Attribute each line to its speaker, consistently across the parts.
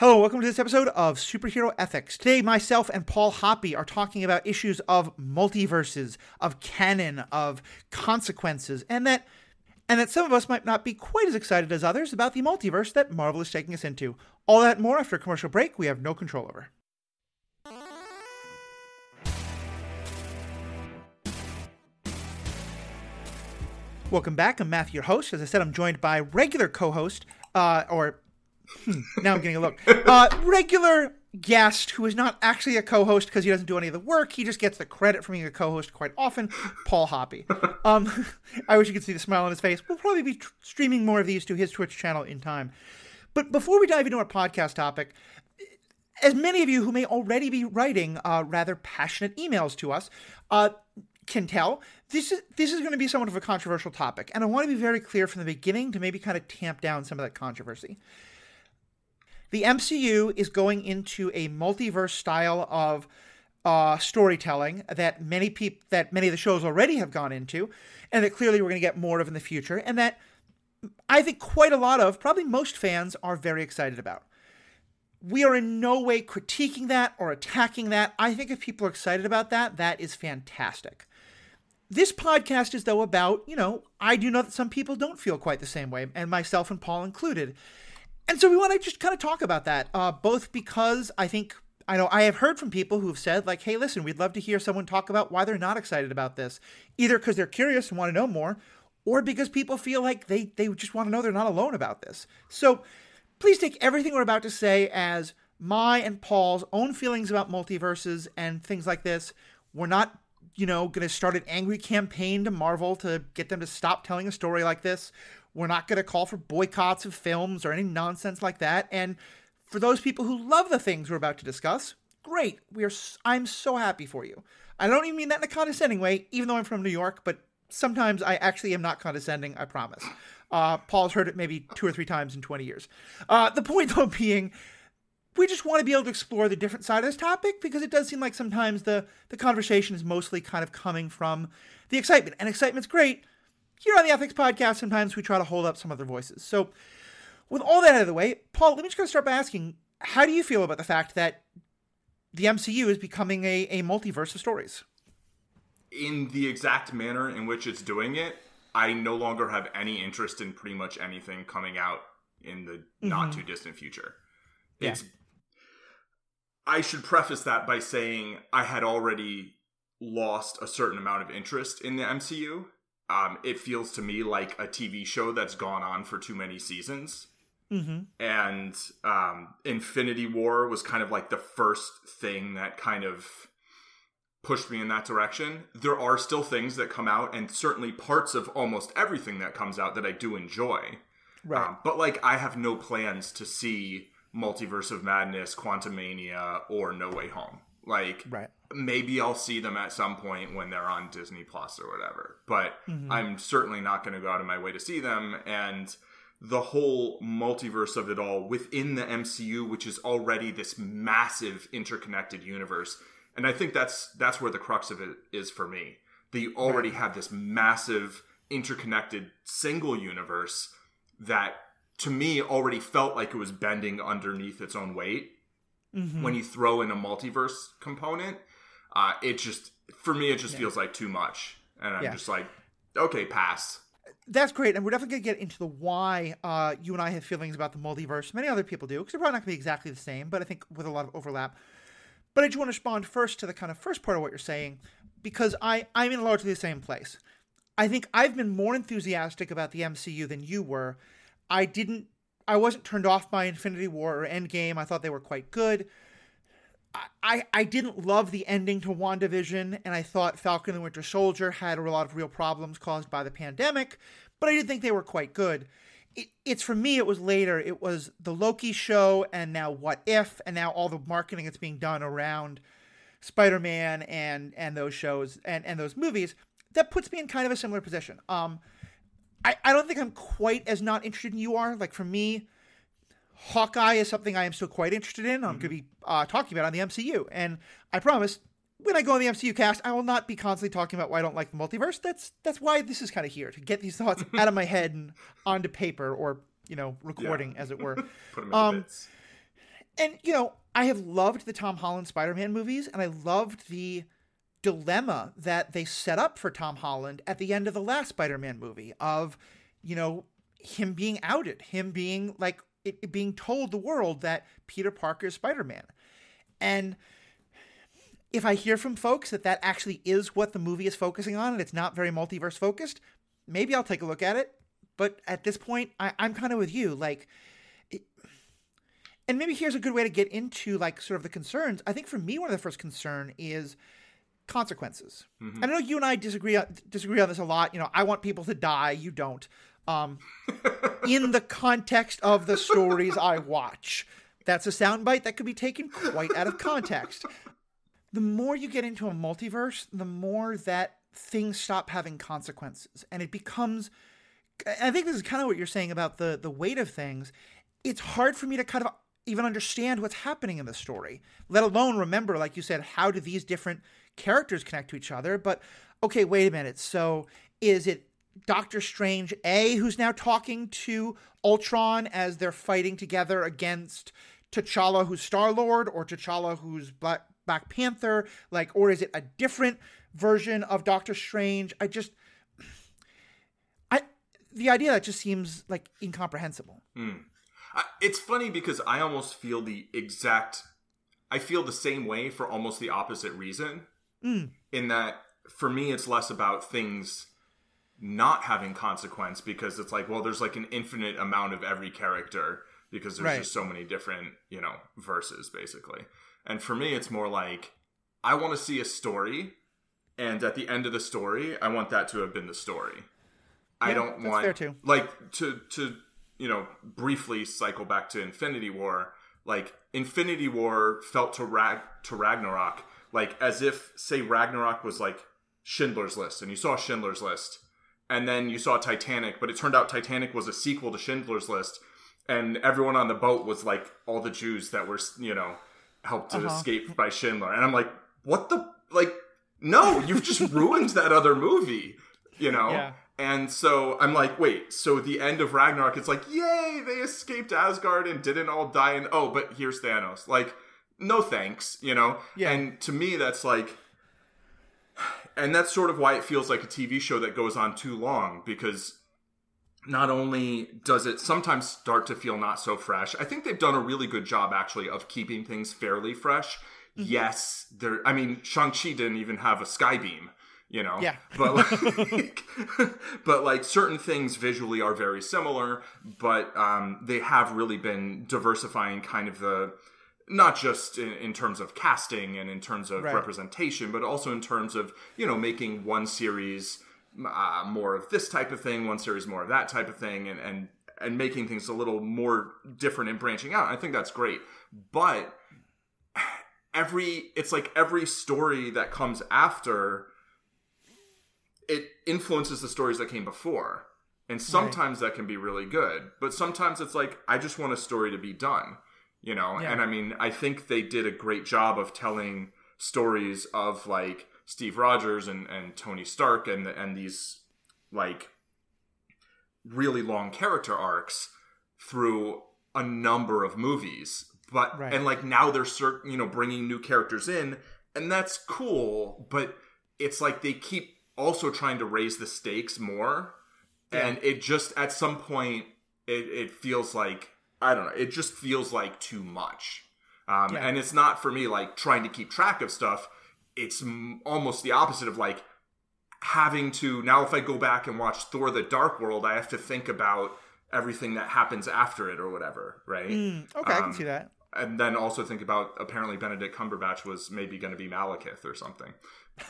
Speaker 1: Hello, welcome to this episode of Superhero Ethics. Today, myself and Paul Hoppe are talking about issues of multiverses, of canon, of consequences, and that and that some of us might not be quite as excited as others about the multiverse that Marvel is taking us into. All that more after a commercial break we have no control over. Welcome back. I'm Matthew, your host. As I said, I'm joined by regular co-host, uh, or Hmm, now I'm getting a look. Uh, regular guest who is not actually a co-host because he doesn't do any of the work. He just gets the credit for being a co-host quite often. Paul Hoppe. Um, I wish you could see the smile on his face. We'll probably be tr- streaming more of these to his Twitch channel in time. But before we dive into our podcast topic, as many of you who may already be writing uh, rather passionate emails to us uh, can tell, this is this is going to be somewhat of a controversial topic, and I want to be very clear from the beginning to maybe kind of tamp down some of that controversy the MCU is going into a multiverse style of uh, storytelling that many people that many of the shows already have gone into, and that clearly we're going to get more of in the future, and that I think quite a lot of, probably most fans are very excited about. We are in no way critiquing that or attacking that. I think if people are excited about that, that is fantastic. This podcast is, though, about, you know, I do know that some people don't feel quite the same way, and myself and Paul included. And so we want to just kind of talk about that, uh, both because I think I know I have heard from people who have said like, "Hey, listen, we'd love to hear someone talk about why they're not excited about this, either because they're curious and want to know more, or because people feel like they they just want to know they're not alone about this." So please take everything we're about to say as my and Paul's own feelings about multiverses and things like this. We're not, you know, going to start an angry campaign to Marvel to get them to stop telling a story like this. We're not going to call for boycotts of films or any nonsense like that. And for those people who love the things we're about to discuss, great. We are. I'm so happy for you. I don't even mean that in a condescending way, even though I'm from New York. But sometimes I actually am not condescending. I promise. Uh, Paul's heard it maybe two or three times in 20 years. Uh, the point though being, we just want to be able to explore the different side of this topic because it does seem like sometimes the the conversation is mostly kind of coming from the excitement, and excitement's great here on the Ethics Podcast, sometimes we try to hold up some other voices. So, with all that out of the way, Paul, let me just kind of start by asking how do you feel about the fact that the MCU is becoming a, a multiverse of stories?
Speaker 2: In the exact manner in which it's doing it, I no longer have any interest in pretty much anything coming out in the mm-hmm. not too distant future. Yeah. It's I should preface that by saying I had already lost a certain amount of interest in the MCU um, it feels to me like a TV show that's gone on for too many seasons. Mm-hmm. And um, Infinity War was kind of like the first thing that kind of pushed me in that direction. There are still things that come out, and certainly parts of almost everything that comes out that I do enjoy. Right. Um, but like, I have no plans to see Multiverse of Madness, Quantumania, or No Way Home. Like, right. maybe I'll see them at some point when they're on Disney Plus or whatever. But mm-hmm. I'm certainly not going to go out of my way to see them. And the whole multiverse of it all within the MCU, which is already this massive interconnected universe. And I think that's that's where the crux of it is for me. That you already right. have this massive interconnected single universe that to me already felt like it was bending underneath its own weight mm-hmm. when you throw in a multiverse component, uh, it just for me it just yeah. feels like too much, and I'm yeah. just like, okay, pass.
Speaker 1: That's great, and we're definitely gonna get into the why uh, you and I have feelings about the multiverse. Many other people do, because they're probably not gonna be exactly the same, but I think with a lot of overlap. But I just want to respond first to the kind of first part of what you're saying, because I I'm in largely the same place. I think I've been more enthusiastic about the MCU than you were. I didn't I wasn't turned off by Infinity War or Endgame. I thought they were quite good. I, I didn't love the ending to WandaVision, and I thought Falcon and the Winter Soldier had a lot of real problems caused by the pandemic, but I did think they were quite good. It, it's for me, it was later. It was the Loki show, and now What If, and now all the marketing that's being done around Spider Man and and those shows and and those movies that puts me in kind of a similar position. Um, I, I don't think I'm quite as not interested in you are. Like for me, Hawkeye is something I am still quite interested in. I'm mm-hmm. going to be uh, talking about on the MCU, and I promise when I go on the MCU cast, I will not be constantly talking about why I don't like the multiverse. That's that's why this is kind of here to get these thoughts out of my head and onto paper or you know recording yeah. as it were.
Speaker 2: Put them um, bits.
Speaker 1: and you know, I have loved the Tom Holland Spider-Man movies, and I loved the dilemma that they set up for Tom Holland at the end of the last Spider-Man movie of, you know, him being outed, him being like it, it being told the world that Peter Parker is Spider-Man. And if I hear from folks that that actually is what the movie is focusing on and it's not very multiverse focused, maybe I'll take a look at it. But at this point, I, am kind of with you. Like, it, and maybe here's a good way to get into like sort of the concerns. I think for me, one of the first concern is consequences. Mm-hmm. I know you and I disagree disagree on this a lot. You know, I want people to die. You don't. Um, in the context of the stories I watch, that's a soundbite that could be taken quite out of context. The more you get into a multiverse, the more that things stop having consequences, and it becomes. I think this is kind of what you're saying about the the weight of things. It's hard for me to kind of even understand what's happening in the story, let alone remember, like you said, how do these different characters connect to each other. But okay, wait a minute. So is it Doctor Strange A who's now talking to Ultron as they're fighting together against T'Challa who's Star Lord or T'Challa who's Black, Black Panther? Like, or is it a different version of Doctor Strange? I just. I the idea that just seems like incomprehensible.
Speaker 2: Mm. it's funny because I almost feel the exact I feel the same way for almost the opposite reason. Mm. In that, for me, it's less about things not having consequence because it's like, well, there's like an infinite amount of every character because there's right. just so many different, you know, verses basically. And for me, it's more like I want to see a story, and at the end of the story, I want that to have been the story. Yeah, I don't want like to to you know briefly cycle back to Infinity War. Like Infinity War felt to Rag to Ragnarok like as if say Ragnarok was like Schindler's List, and you saw Schindler's List, and then you saw Titanic, but it turned out Titanic was a sequel to Schindler's List, and everyone on the boat was like all the Jews that were you know helped to uh-huh. escape by Schindler, and I'm like, what the like? No, you've just ruined that other movie, you know. Yeah. And so I'm like, wait, so the end of Ragnarok, it's like, yay, they escaped Asgard and didn't all die. And oh, but here's Thanos. Like, no thanks, you know? Yeah. And to me, that's like, and that's sort of why it feels like a TV show that goes on too long because not only does it sometimes start to feel not so fresh, I think they've done a really good job actually of keeping things fairly fresh. Mm-hmm. Yes, there, I mean, Shang-Chi didn't even have a sky beam you know
Speaker 1: yeah
Speaker 2: but like but like certain things visually are very similar but um they have really been diversifying kind of the not just in, in, terms of casting and in terms of right. representation, but also in terms of you know making one series uh, more of this type of thing, one series more of that type of thing, and and and making things a little more different and branching out. I think that's great, but every it's like every story that comes after it influences the stories that came before. And sometimes right. that can be really good, but sometimes it's like I just want a story to be done you know yeah. and i mean i think they did a great job of telling stories of like steve rogers and, and tony stark and and these like really long character arcs through a number of movies but right. and like now they're certain you know bringing new characters in and that's cool but it's like they keep also trying to raise the stakes more yeah. and it just at some point it, it feels like I don't know. It just feels like too much. Um, yeah. And it's not for me like trying to keep track of stuff. It's m- almost the opposite of like having to now. If I go back and watch Thor: The Dark World, I have to think about everything that happens after it or whatever, right?
Speaker 1: Mm, okay, um, I can um, see that.
Speaker 2: And then also think about apparently Benedict Cumberbatch was maybe going to be Malekith or something,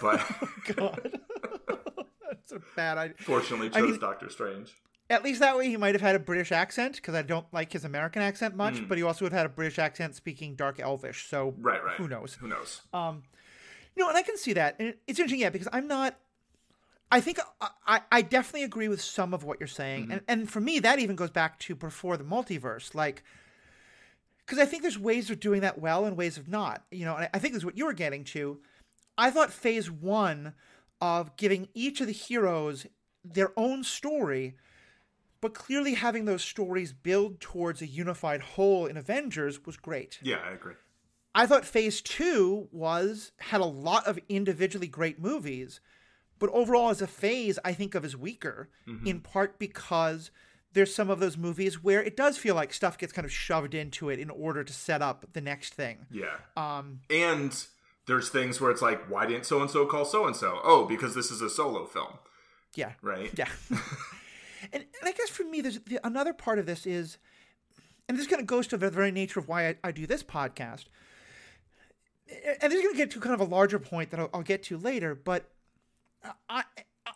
Speaker 2: but
Speaker 1: oh, God, that's a bad idea.
Speaker 2: Fortunately, chose I mean, Doctor Strange.
Speaker 1: At least that way he might have had a British accent because I don't like his American accent much, mm. but he also would have had a British accent speaking dark elvish. So
Speaker 2: right, right.
Speaker 1: Who knows?
Speaker 2: Who knows?
Speaker 1: Um, you know, and I can see that, and it's interesting, yeah, because I'm not. I think I, I definitely agree with some of what you're saying, mm-hmm. and and for me that even goes back to before the multiverse, like because I think there's ways of doing that well and ways of not. You know, and I think this is what you were getting to. I thought phase one of giving each of the heroes their own story but clearly having those stories build towards a unified whole in Avengers was great.
Speaker 2: Yeah, I agree.
Speaker 1: I thought Phase Two was had a lot of individually great movies, but overall as a phase, I think of as weaker. Mm-hmm. In part because there's some of those movies where it does feel like stuff gets kind of shoved into it in order to set up the next thing.
Speaker 2: Yeah.
Speaker 1: Um,
Speaker 2: and there's things where it's like, why didn't so and so call so and so? Oh, because this is a solo film.
Speaker 1: Yeah.
Speaker 2: Right.
Speaker 1: Yeah. and, and I guess for me, there's the, another part of this is, and this kind of goes to the very nature of why I, I do this podcast and this is going to get to kind of a larger point that I'll, I'll, get to later, but I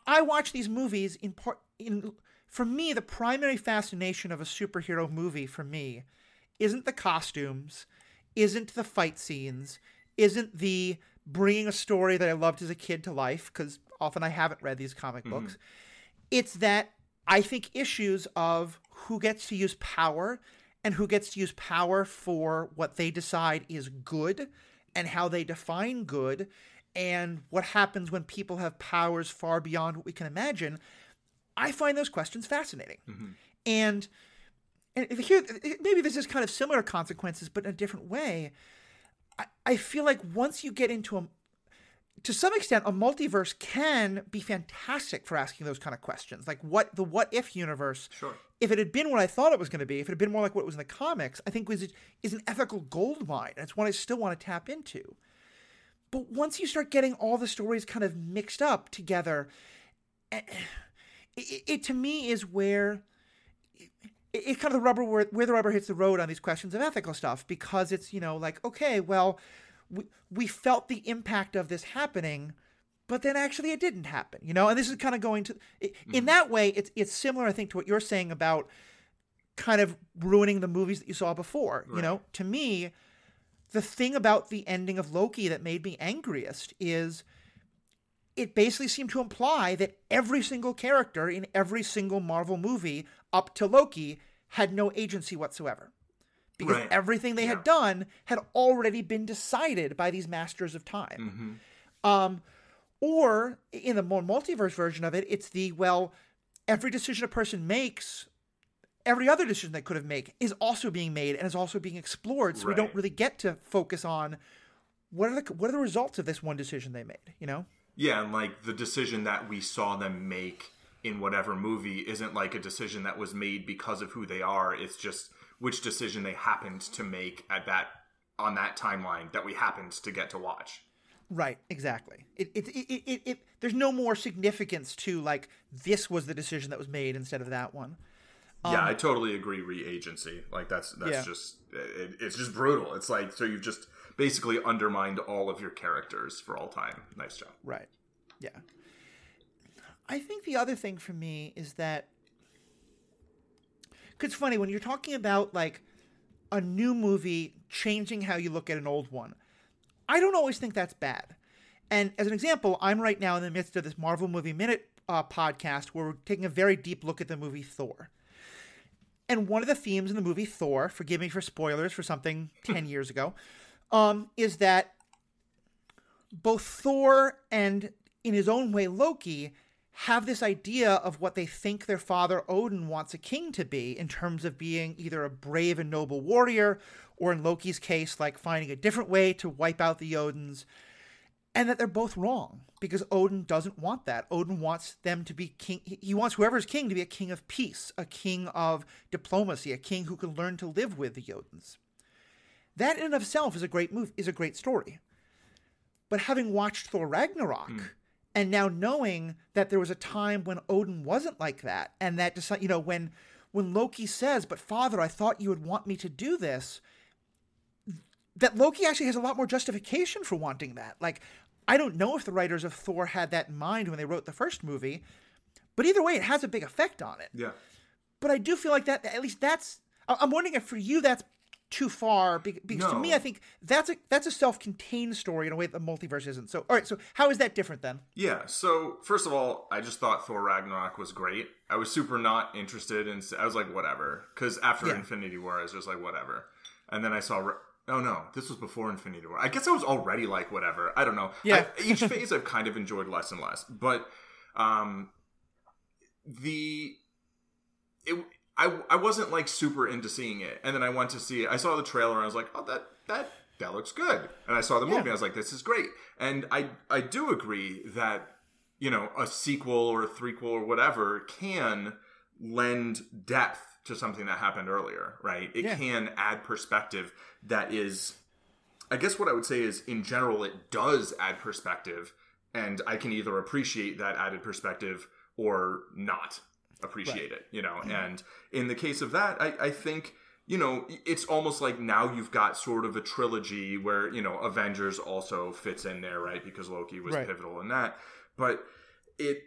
Speaker 1: I watch these movies in part in for me the primary fascination of a superhero movie for me isn't the costumes, isn't the fight scenes, isn't the bringing a story that I loved as a kid to life because often I haven't read these comic mm-hmm. books. It's that I think issues of who gets to use power and who gets to use power for what they decide is good and how they define good and what happens when people have powers far beyond what we can imagine, I find those questions fascinating. Mm-hmm. And and here maybe this is kind of similar consequences, but in a different way. I, I feel like once you get into a to some extent, a multiverse can be fantastic for asking those kind of questions. Like what the what if universe.
Speaker 2: Sure.
Speaker 1: If it had been what I thought it was going to be, if it had been more like what was in the comics, I think was is an ethical gold mine. and It's one I still want to tap into. But once you start getting all the stories kind of mixed up together, eh, it, it to me is where it's it kind of the rubber where, where the rubber hits the road on these questions of ethical stuff because it's you know like okay well we, we felt the impact of this happening but then actually it didn't happen you know and this is kind of going to it, mm-hmm. in that way it's it's similar i think to what you're saying about kind of ruining the movies that you saw before right. you know to me the thing about the ending of Loki that made me angriest is it basically seemed to imply that every single character in every single Marvel movie up to Loki had no agency whatsoever. Because right. everything they yeah. had done had already been decided by these masters of time. Mm-hmm. Um, or in the more multiverse version of it, it's the well, every decision a person makes every other decision they could have made is also being made and is also being explored. So right. we don't really get to focus on what are the what are the results of this one decision they made. You know?
Speaker 2: Yeah, and like the decision that we saw them make in whatever movie isn't like a decision that was made because of who they are. It's just which decision they happened to make at that on that timeline that we happened to get to watch.
Speaker 1: Right, exactly. It, it, it, it, it, there's no more significance to like this was the decision that was made instead of that one.
Speaker 2: Yeah, um, I totally agree. Re-agency, like that's that's yeah. just it, it's just brutal. It's like so you've just basically undermined all of your characters for all time. Nice job.
Speaker 1: Right. Yeah. I think the other thing for me is that it's funny when you're talking about like a new movie changing how you look at an old one. I don't always think that's bad. And as an example, I'm right now in the midst of this Marvel Movie Minute uh, podcast where we're taking a very deep look at the movie Thor. And one of the themes in the movie Thor, forgive me for spoilers for something 10 years ago, um, is that both Thor and, in his own way, Loki have this idea of what they think their father Odin wants a king to be in terms of being either a brave and noble warrior, or in Loki's case, like finding a different way to wipe out the Odins and that they're both wrong because Odin doesn't want that. Odin wants them to be king. He wants whoever's king to be a king of peace, a king of diplomacy, a king who can learn to live with the Jotuns. That in and of itself is a great move, is a great story. But having watched Thor Ragnarok mm. And now knowing that there was a time when Odin wasn't like that, and that just you know when when Loki says, "But father, I thought you would want me to do this." That Loki actually has a lot more justification for wanting that. Like, I don't know if the writers of Thor had that in mind when they wrote the first movie, but either way, it has a big effect on it.
Speaker 2: Yeah.
Speaker 1: But I do feel like that. At least that's. I'm wondering if for you that's too far because no. to me I think that's a that's a self-contained story in a way that the multiverse isn't. So all right, so how is that different then?
Speaker 2: Yeah. So first of all, I just thought Thor Ragnarok was great. I was super not interested in. I was like whatever because after yeah. Infinity War, I was just like whatever. And then I saw Oh no, this was before Infinity War. I guess I was already like whatever. I don't know.
Speaker 1: Yeah.
Speaker 2: I, each phase I've kind of enjoyed less and less, but um, the it I I wasn't like super into seeing it, and then I went to see it. I saw the trailer and I was like, oh that that that looks good, and I saw the movie. Yeah. I was like, this is great, and I I do agree that you know a sequel or a threequel or whatever can lend depth to something that happened earlier, right? It yeah. can add perspective that is I guess what I would say is in general it does add perspective and I can either appreciate that added perspective or not appreciate right. it, you know. Mm-hmm. And in the case of that, I, I think you know, it's almost like now you've got sort of a trilogy where, you know, Avengers also fits in there, right? Because Loki was right. pivotal in that. But it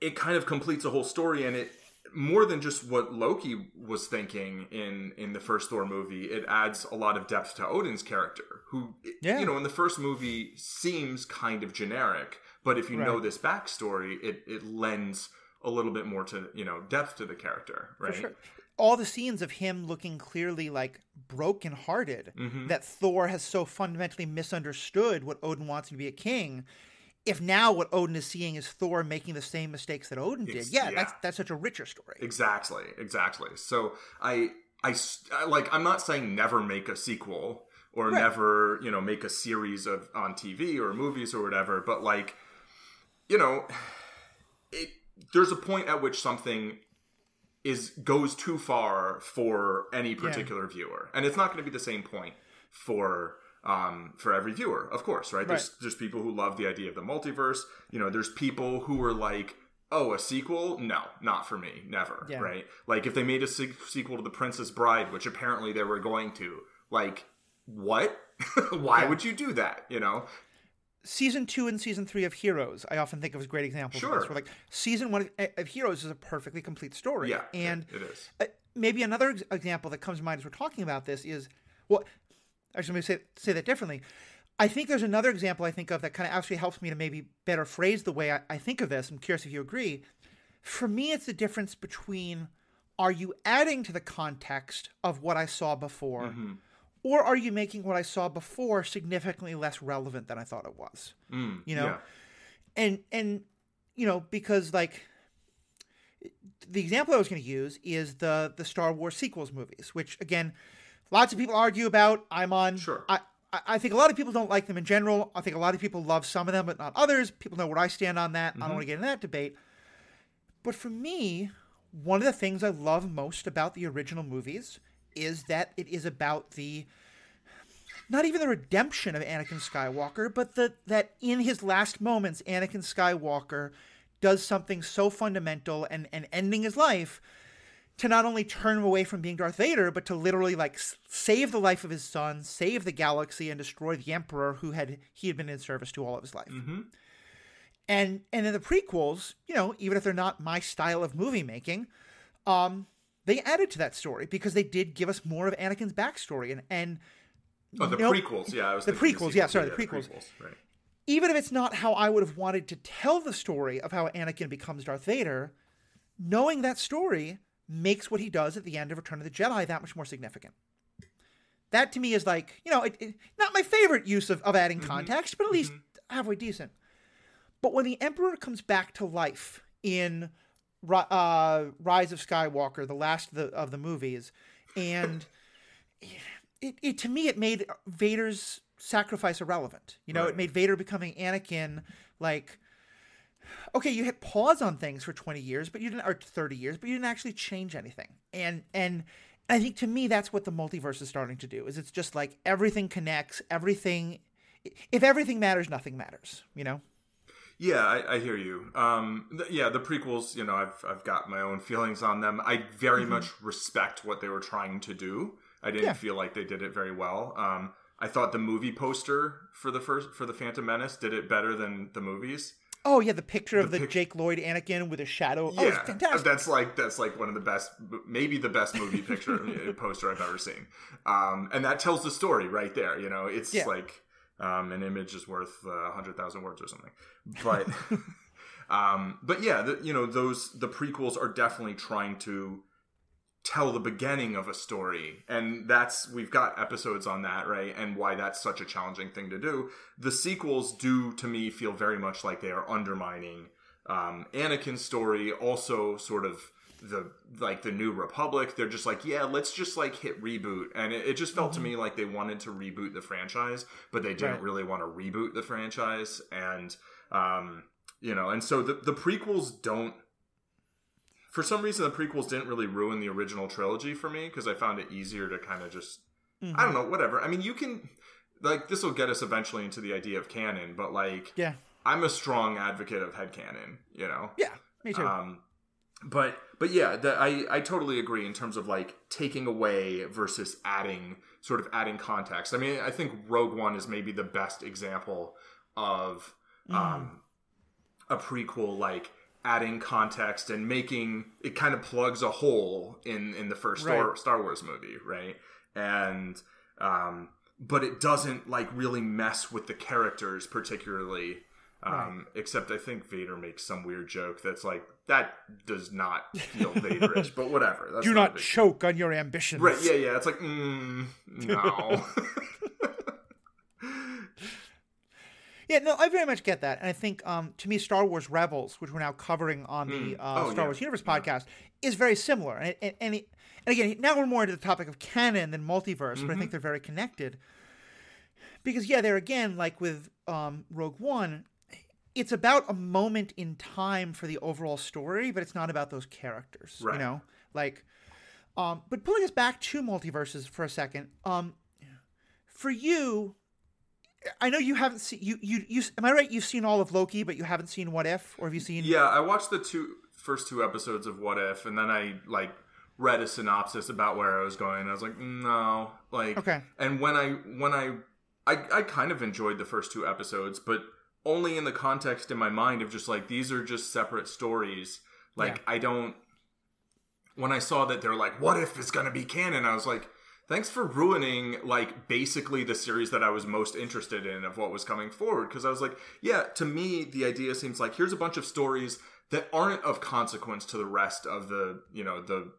Speaker 2: it kind of completes a whole story and it more than just what Loki was thinking in in the first Thor movie, it adds a lot of depth to Odin's character, who yeah. you know in the first movie seems kind of generic, but if you right. know this backstory, it it lends a little bit more to you know depth to the character, right? Sure.
Speaker 1: All the scenes of him looking clearly like brokenhearted, mm-hmm. that Thor has so fundamentally misunderstood what Odin wants him to be a king if now what Odin is seeing is Thor making the same mistakes that Odin did, yeah, yeah, that's that's such a richer story.
Speaker 2: Exactly, exactly. So I, I, I like I'm not saying never make a sequel or right. never you know make a series of on TV or movies or whatever, but like you know, there's a point at which something is goes too far for any particular yeah. viewer, and it's not going to be the same point for um, for every viewer, of course, right? right? There's there's people who love the idea of the multiverse. You know, there's people who are like, oh, a sequel? No, not for me, never, yeah. right? Like if they made a se- sequel to The Princess Bride, which apparently they were going to, like, what? Why yeah. would you do that? You know.
Speaker 1: Season two and season three of Heroes, I often think of as great examples. Sure. Of this, where like season one of Heroes is a perfectly complete story.
Speaker 2: Yeah,
Speaker 1: and
Speaker 2: it is.
Speaker 1: Maybe another example that comes to mind as we're talking about this is well, actually, let me say, say that differently. I think there's another example I think of that kind of actually helps me to maybe better phrase the way I, I think of this. I'm curious if you agree. For me, it's the difference between are you adding to the context of what I saw before, mm-hmm. Or are you making what I saw before significantly less relevant than I thought it was?
Speaker 2: Mm,
Speaker 1: you know,
Speaker 2: yeah.
Speaker 1: and and you know because like the example I was going to use is the the Star Wars sequels movies, which again lots of people argue about. I'm on.
Speaker 2: Sure.
Speaker 1: I, I think a lot of people don't like them in general. I think a lot of people love some of them, but not others. People know where I stand on that. Mm-hmm. I don't mm-hmm. want to get in that debate. But for me, one of the things I love most about the original movies is that it is about the not even the redemption of Anakin Skywalker, but the that in his last moments, Anakin Skywalker does something so fundamental and, and ending his life to not only turn him away from being Darth Vader, but to literally like save the life of his son, save the galaxy, and destroy the Emperor who had he had been in service to all of his life.
Speaker 2: Mm-hmm.
Speaker 1: And and in the prequels, you know, even if they're not my style of movie making, um, they added to that story because they did give us more of Anakin's backstory and and.
Speaker 2: Oh, the know, prequels, yeah.
Speaker 1: the prequels, yeah. Sorry, the prequels. The prequels right. Even if it's not how I would have wanted to tell the story of how Anakin becomes Darth Vader, knowing that story makes what he does at the end of Return of the Jedi that much more significant. That to me is like, you know, it, it, not my favorite use of, of adding mm-hmm. context, but at least mm-hmm. halfway decent. But when the Emperor comes back to life in uh, Rise of Skywalker, the last of the, of the movies, and it, it, to me, it made Vader's sacrifice irrelevant. You know, right. it made Vader becoming Anakin like okay, you hit pause on things for 20 years, but you didn't, or 30 years, but you didn't actually change anything. And, and I think to me, that's what the multiverse is starting to do is it's just like everything connects, everything, if everything matters, nothing matters, you know?
Speaker 2: Yeah, I, I hear you. Um, th- yeah, the prequels, you know, I've, I've got my own feelings on them. I very mm-hmm. much respect what they were trying to do. I didn't yeah. feel like they did it very well. Um, I thought the movie poster for the first for the Phantom Menace did it better than the movies.
Speaker 1: Oh yeah, the picture the of the pic- Jake Lloyd Anakin with a shadow. Oh, yeah, oh, fantastic.
Speaker 2: That's like that's like one of the best, maybe the best movie picture poster I've ever seen. Um, and that tells the story right there. You know, it's yeah. like um, an image is worth uh, a uh, hundred thousand words or something. But um, but yeah, the, you know those the prequels are definitely trying to tell the beginning of a story. And that's we've got episodes on that right? And why that's such a challenging thing to do. The sequels do to me feel very much like they are undermining um, anakin's story also sort of the like the new republic they're just like yeah let's just like hit reboot and it, it just felt mm-hmm. to me like they wanted to reboot the franchise but they didn't right. really want to reboot the franchise and um you know and so the, the prequels don't for some reason the prequels didn't really ruin the original trilogy for me because i found it easier to kind of just mm-hmm. i don't know whatever i mean you can like this will get us eventually into the idea of canon but like
Speaker 1: yeah
Speaker 2: i'm a strong advocate of head canon you know
Speaker 1: yeah me too um
Speaker 2: but but yeah, the, I I totally agree in terms of like taking away versus adding, sort of adding context. I mean, I think Rogue One is maybe the best example of mm. um, a prequel like adding context and making it kind of plugs a hole in in the first right. Star, Star Wars movie, right? And um, but it doesn't like really mess with the characters particularly um, right. Except I think Vader makes some weird joke that's like that does not feel Vaderish, but whatever.
Speaker 1: That's Do not, not choke on your ambitions.
Speaker 2: Right? Yeah, yeah. It's like mm, no.
Speaker 1: yeah, no, I very much get that, and I think um, to me, Star Wars Rebels, which we're now covering on the mm. uh, oh, Star yeah. Wars Universe podcast, yeah. is very similar, and and, and, and, again, now we're more into the topic of canon than multiverse, mm-hmm. but I think mm-hmm. they're very connected. Because yeah, there again, like with um, Rogue One, it's about a moment in time for the overall story, but it's not about those characters. Right. You know, like, um, but pulling us back to multiverses for a second, um, for you, I know you haven't seen you you you. Am I right? You've seen all of Loki, but you haven't seen What If, or have you seen?
Speaker 2: Yeah, I watched the two first two episodes of What If, and then I like read a synopsis about where I was going. I was like, no, like,
Speaker 1: okay.
Speaker 2: And when I when I I, I kind of enjoyed the first two episodes, but only in the context in my mind of just like these are just separate stories. Like yeah. I don't. When I saw that they're like, "What if it's gonna be canon?" I was like, "Thanks for ruining like basically the series that I was most interested in of what was coming forward." Because I was like, "Yeah, to me, the idea seems like here's a bunch of stories that aren't of consequence to the rest of the you know the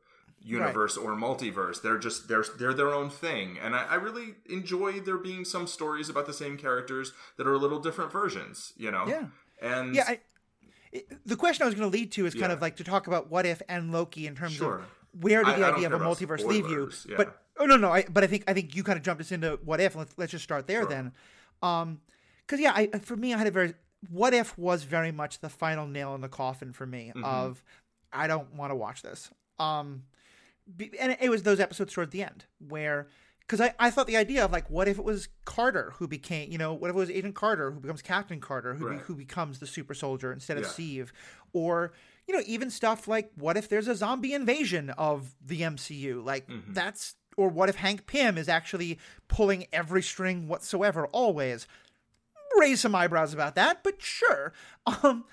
Speaker 2: universe right. or multiverse. They're just they're they're their own thing, and I, I, really enjoy there being some stories about the same characters that are a little different versions. You know,
Speaker 1: yeah,
Speaker 2: and
Speaker 1: yeah. I, the question I was going to lead to is kind of like to talk about what if and Loki in terms sure. of where did the I, idea of a multiverse spoilers. leave you? Yeah. But oh no no, I, but I think I think you kind of jumped us into what if. Let's let's just start there sure. then, um, because yeah, I for me I had a very what if was very much the final nail in the coffin for me mm-hmm. of I don't want to watch this. Um, and it was those episodes toward the end where because I, I thought the idea of like what if it was Carter who became you know what if it was Agent Carter who becomes Captain Carter who right. be, who becomes the super soldier instead of yeah. Steve or you know even stuff like what if there's a zombie invasion of the MCU like mm-hmm. that's or what if Hank Pym is actually pulling every string whatsoever always raise some eyebrows about that but sure um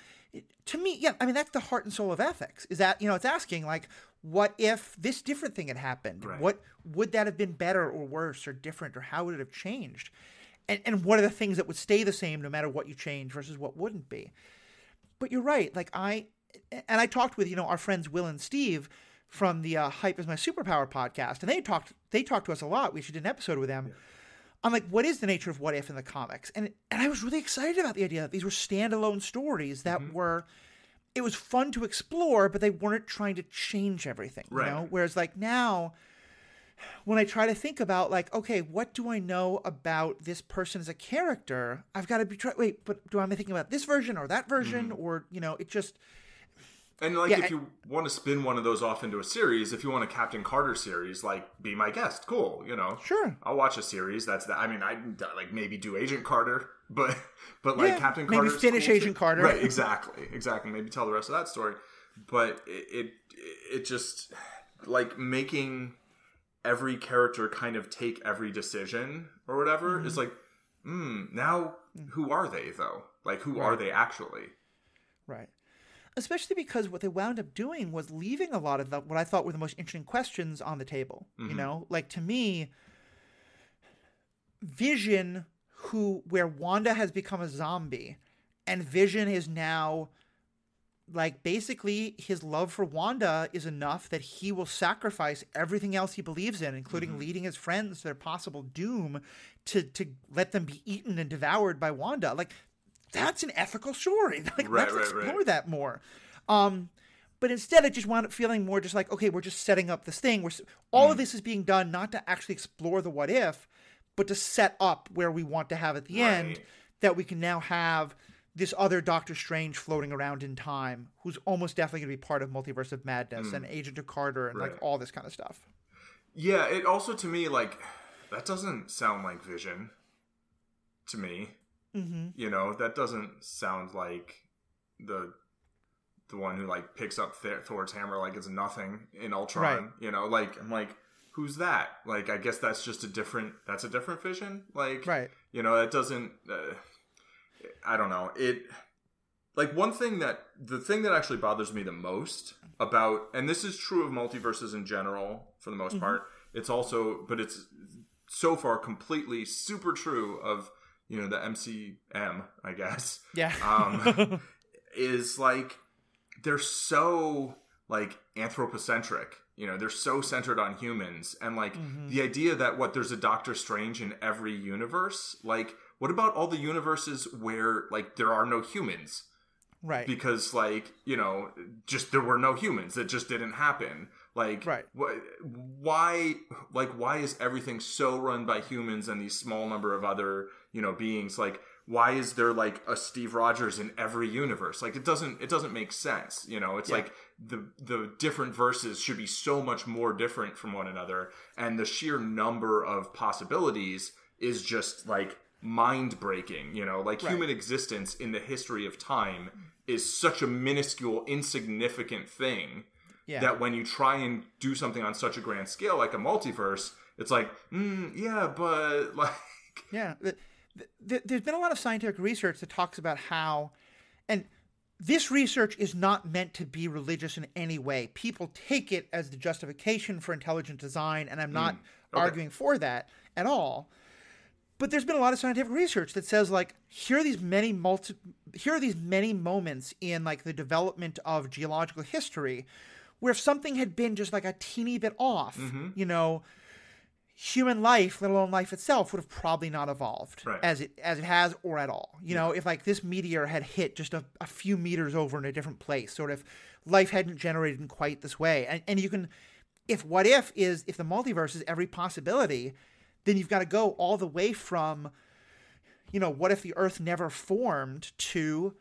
Speaker 1: to me yeah I mean that's the heart and soul of ethics is that you know it's asking like what if this different thing had happened? Right. What would that have been better or worse or different or how would it have changed? And and what are the things that would stay the same no matter what you change versus what wouldn't be? But you're right. Like I and I talked with you know our friends Will and Steve from the uh, Hype is My Superpower podcast, and they talked they talked to us a lot. We actually did an episode with them. Yeah. I'm like, what is the nature of what if in the comics? And and I was really excited about the idea that these were standalone stories that mm-hmm. were it was fun to explore, but they weren't trying to change everything. Right. You know? Whereas like now, when I try to think about like, okay, what do I know about this person as a character? I've got to be try- wait, but do I am I thinking about this version or that version mm. or you know, it just
Speaker 2: and like, yeah, if you want to spin one of those off into a series, if you want a Captain Carter series, like, be my guest. Cool, you know.
Speaker 1: Sure.
Speaker 2: I'll watch a series. That's that. I mean, I like maybe do Agent Carter, but but like yeah, Captain Carter,
Speaker 1: maybe finish
Speaker 2: cool
Speaker 1: Agent
Speaker 2: too.
Speaker 1: Carter.
Speaker 2: Right. Exactly. Exactly. Maybe tell the rest of that story. But it it, it just like making every character kind of take every decision or whatever mm-hmm. is like, hmm. Now, mm. who are they though? Like, who right. are they actually?
Speaker 1: Right especially because what they wound up doing was leaving a lot of the, what I thought were the most interesting questions on the table. Mm-hmm. You know, like to me, Vision, who where Wanda has become a zombie, and Vision is now like basically his love for Wanda is enough that he will sacrifice everything else he believes in, including mm-hmm. leading his friends to their possible doom, to to let them be eaten and devoured by Wanda. Like that's an ethical story. Like, right, let's right, explore right. that more. Um, But instead, it just wound up feeling more just like, okay, we're just setting up this thing. We're all
Speaker 2: Mm.
Speaker 1: of this is being done not to actually explore the what if, but to set up where we want to have at the end that we can now have this other Doctor Strange floating around in time, who's almost definitely going to be part of Multiverse of Madness and Agent of Carter and like
Speaker 2: Mm.
Speaker 1: All this kind of stuff.
Speaker 2: Yeah, it also to me like that doesn't sound like Vision to me.
Speaker 1: Mm-hmm.
Speaker 2: You know, that doesn't sound like the the one who like picks up Thor's hammer like it's nothing in Ultron.
Speaker 1: Right.
Speaker 2: You know, like I'm like, who's that? Like, I guess that's just a different. That's a different Vision. Like,
Speaker 1: Right.
Speaker 2: You know, it doesn't. Uh, I don't know. It like one thing that the thing that actually bothers me the most about, and this is true of multiverses in general for the most part. It's also, but it's so far completely super true of you know the MCM, I guess
Speaker 1: Yeah.
Speaker 2: um, is like they're so like anthropocentric you know they're so centered on humans. And like mm-hmm. the idea that what there's a doctor strange in every universe like what about all the universes where like there are no humans?
Speaker 1: Right.
Speaker 2: because like you know just there were no humans. It just didn't happen. Like
Speaker 1: Right.
Speaker 2: wh- why like why is everything so run by humans and these small number of other you know beings? Like why is there like a steve rogers in every universe like it doesn't it doesn't make sense you know it's
Speaker 1: Yeah.
Speaker 2: like the the different verses should be so much more different from one another and the sheer number of possibilities is just like mind breaking you know like
Speaker 1: Right.
Speaker 2: human existence in the history of time is such a minuscule insignificant thing
Speaker 1: yeah.
Speaker 2: that when you try and do something on such a grand scale like a multiverse it's like mm, yeah but like
Speaker 1: Yeah, th- th- there's been a lot of scientific research that talks about how, and this research is not meant to be religious in any way. People take it as the justification for intelligent design, and I'm mm, not
Speaker 2: okay.
Speaker 1: arguing for that at all. But there's been a lot of scientific research that says like here are these many multi here are these many moments in like the development of geological history where if something had been just like a teeny bit off, mm-hmm. you know, human life, let alone life itself, would have probably not evolved
Speaker 2: Right.
Speaker 1: as it as it has or at all. You know, if like this meteor had hit just a, a few meters over in a different place, sort of life hadn't generated in quite this way. And and you can if what if is if the multiverse is every possibility, then you've got to go all the way from you know, what if the Earth never formed to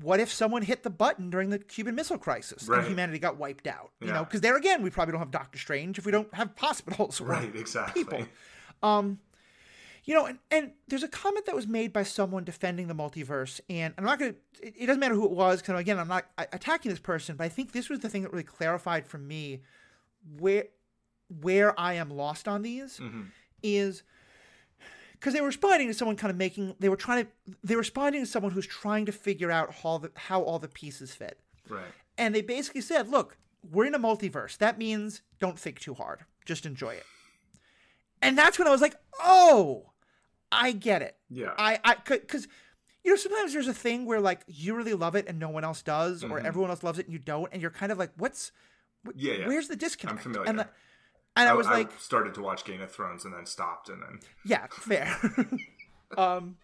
Speaker 1: what if someone hit the button during the Cuban Missile Crisis
Speaker 2: Right.
Speaker 1: and humanity got wiped out? You
Speaker 2: Yeah.
Speaker 1: know, because there again, we probably don't have Doctor Strange if we don't have hospitals. or
Speaker 2: right exactly
Speaker 1: people. Um, you know, and, and there's a comment that was made by someone defending the multiverse, and I'm not going to, it, it doesn't matter who it was, because again, I'm not attacking this person, but I think this was the thing that really clarified for me where where I am lost on these
Speaker 2: Mhm.
Speaker 1: is because they were responding to someone kind of making, they were trying to, they were responding to someone who's trying to figure out how, the, how all the pieces fit.
Speaker 2: right
Speaker 1: And they basically said, look, we're in a multiverse. That means don't think too hard. Just enjoy it. And that's when I was like, oh, I get it.
Speaker 2: yeah
Speaker 1: I, I, could, cause, you know, sometimes there's a thing where like you really love it and no one else does, or
Speaker 2: Mhm.
Speaker 1: everyone else loves it and you don't, and you're kind of like, what's, wh-
Speaker 2: Yeah, yeah.
Speaker 1: where's the disconnect?
Speaker 2: familiar.
Speaker 1: And, the, and I, was like,
Speaker 2: started to watch Game of Thrones and then stopped, and then
Speaker 1: yeah, fair. um,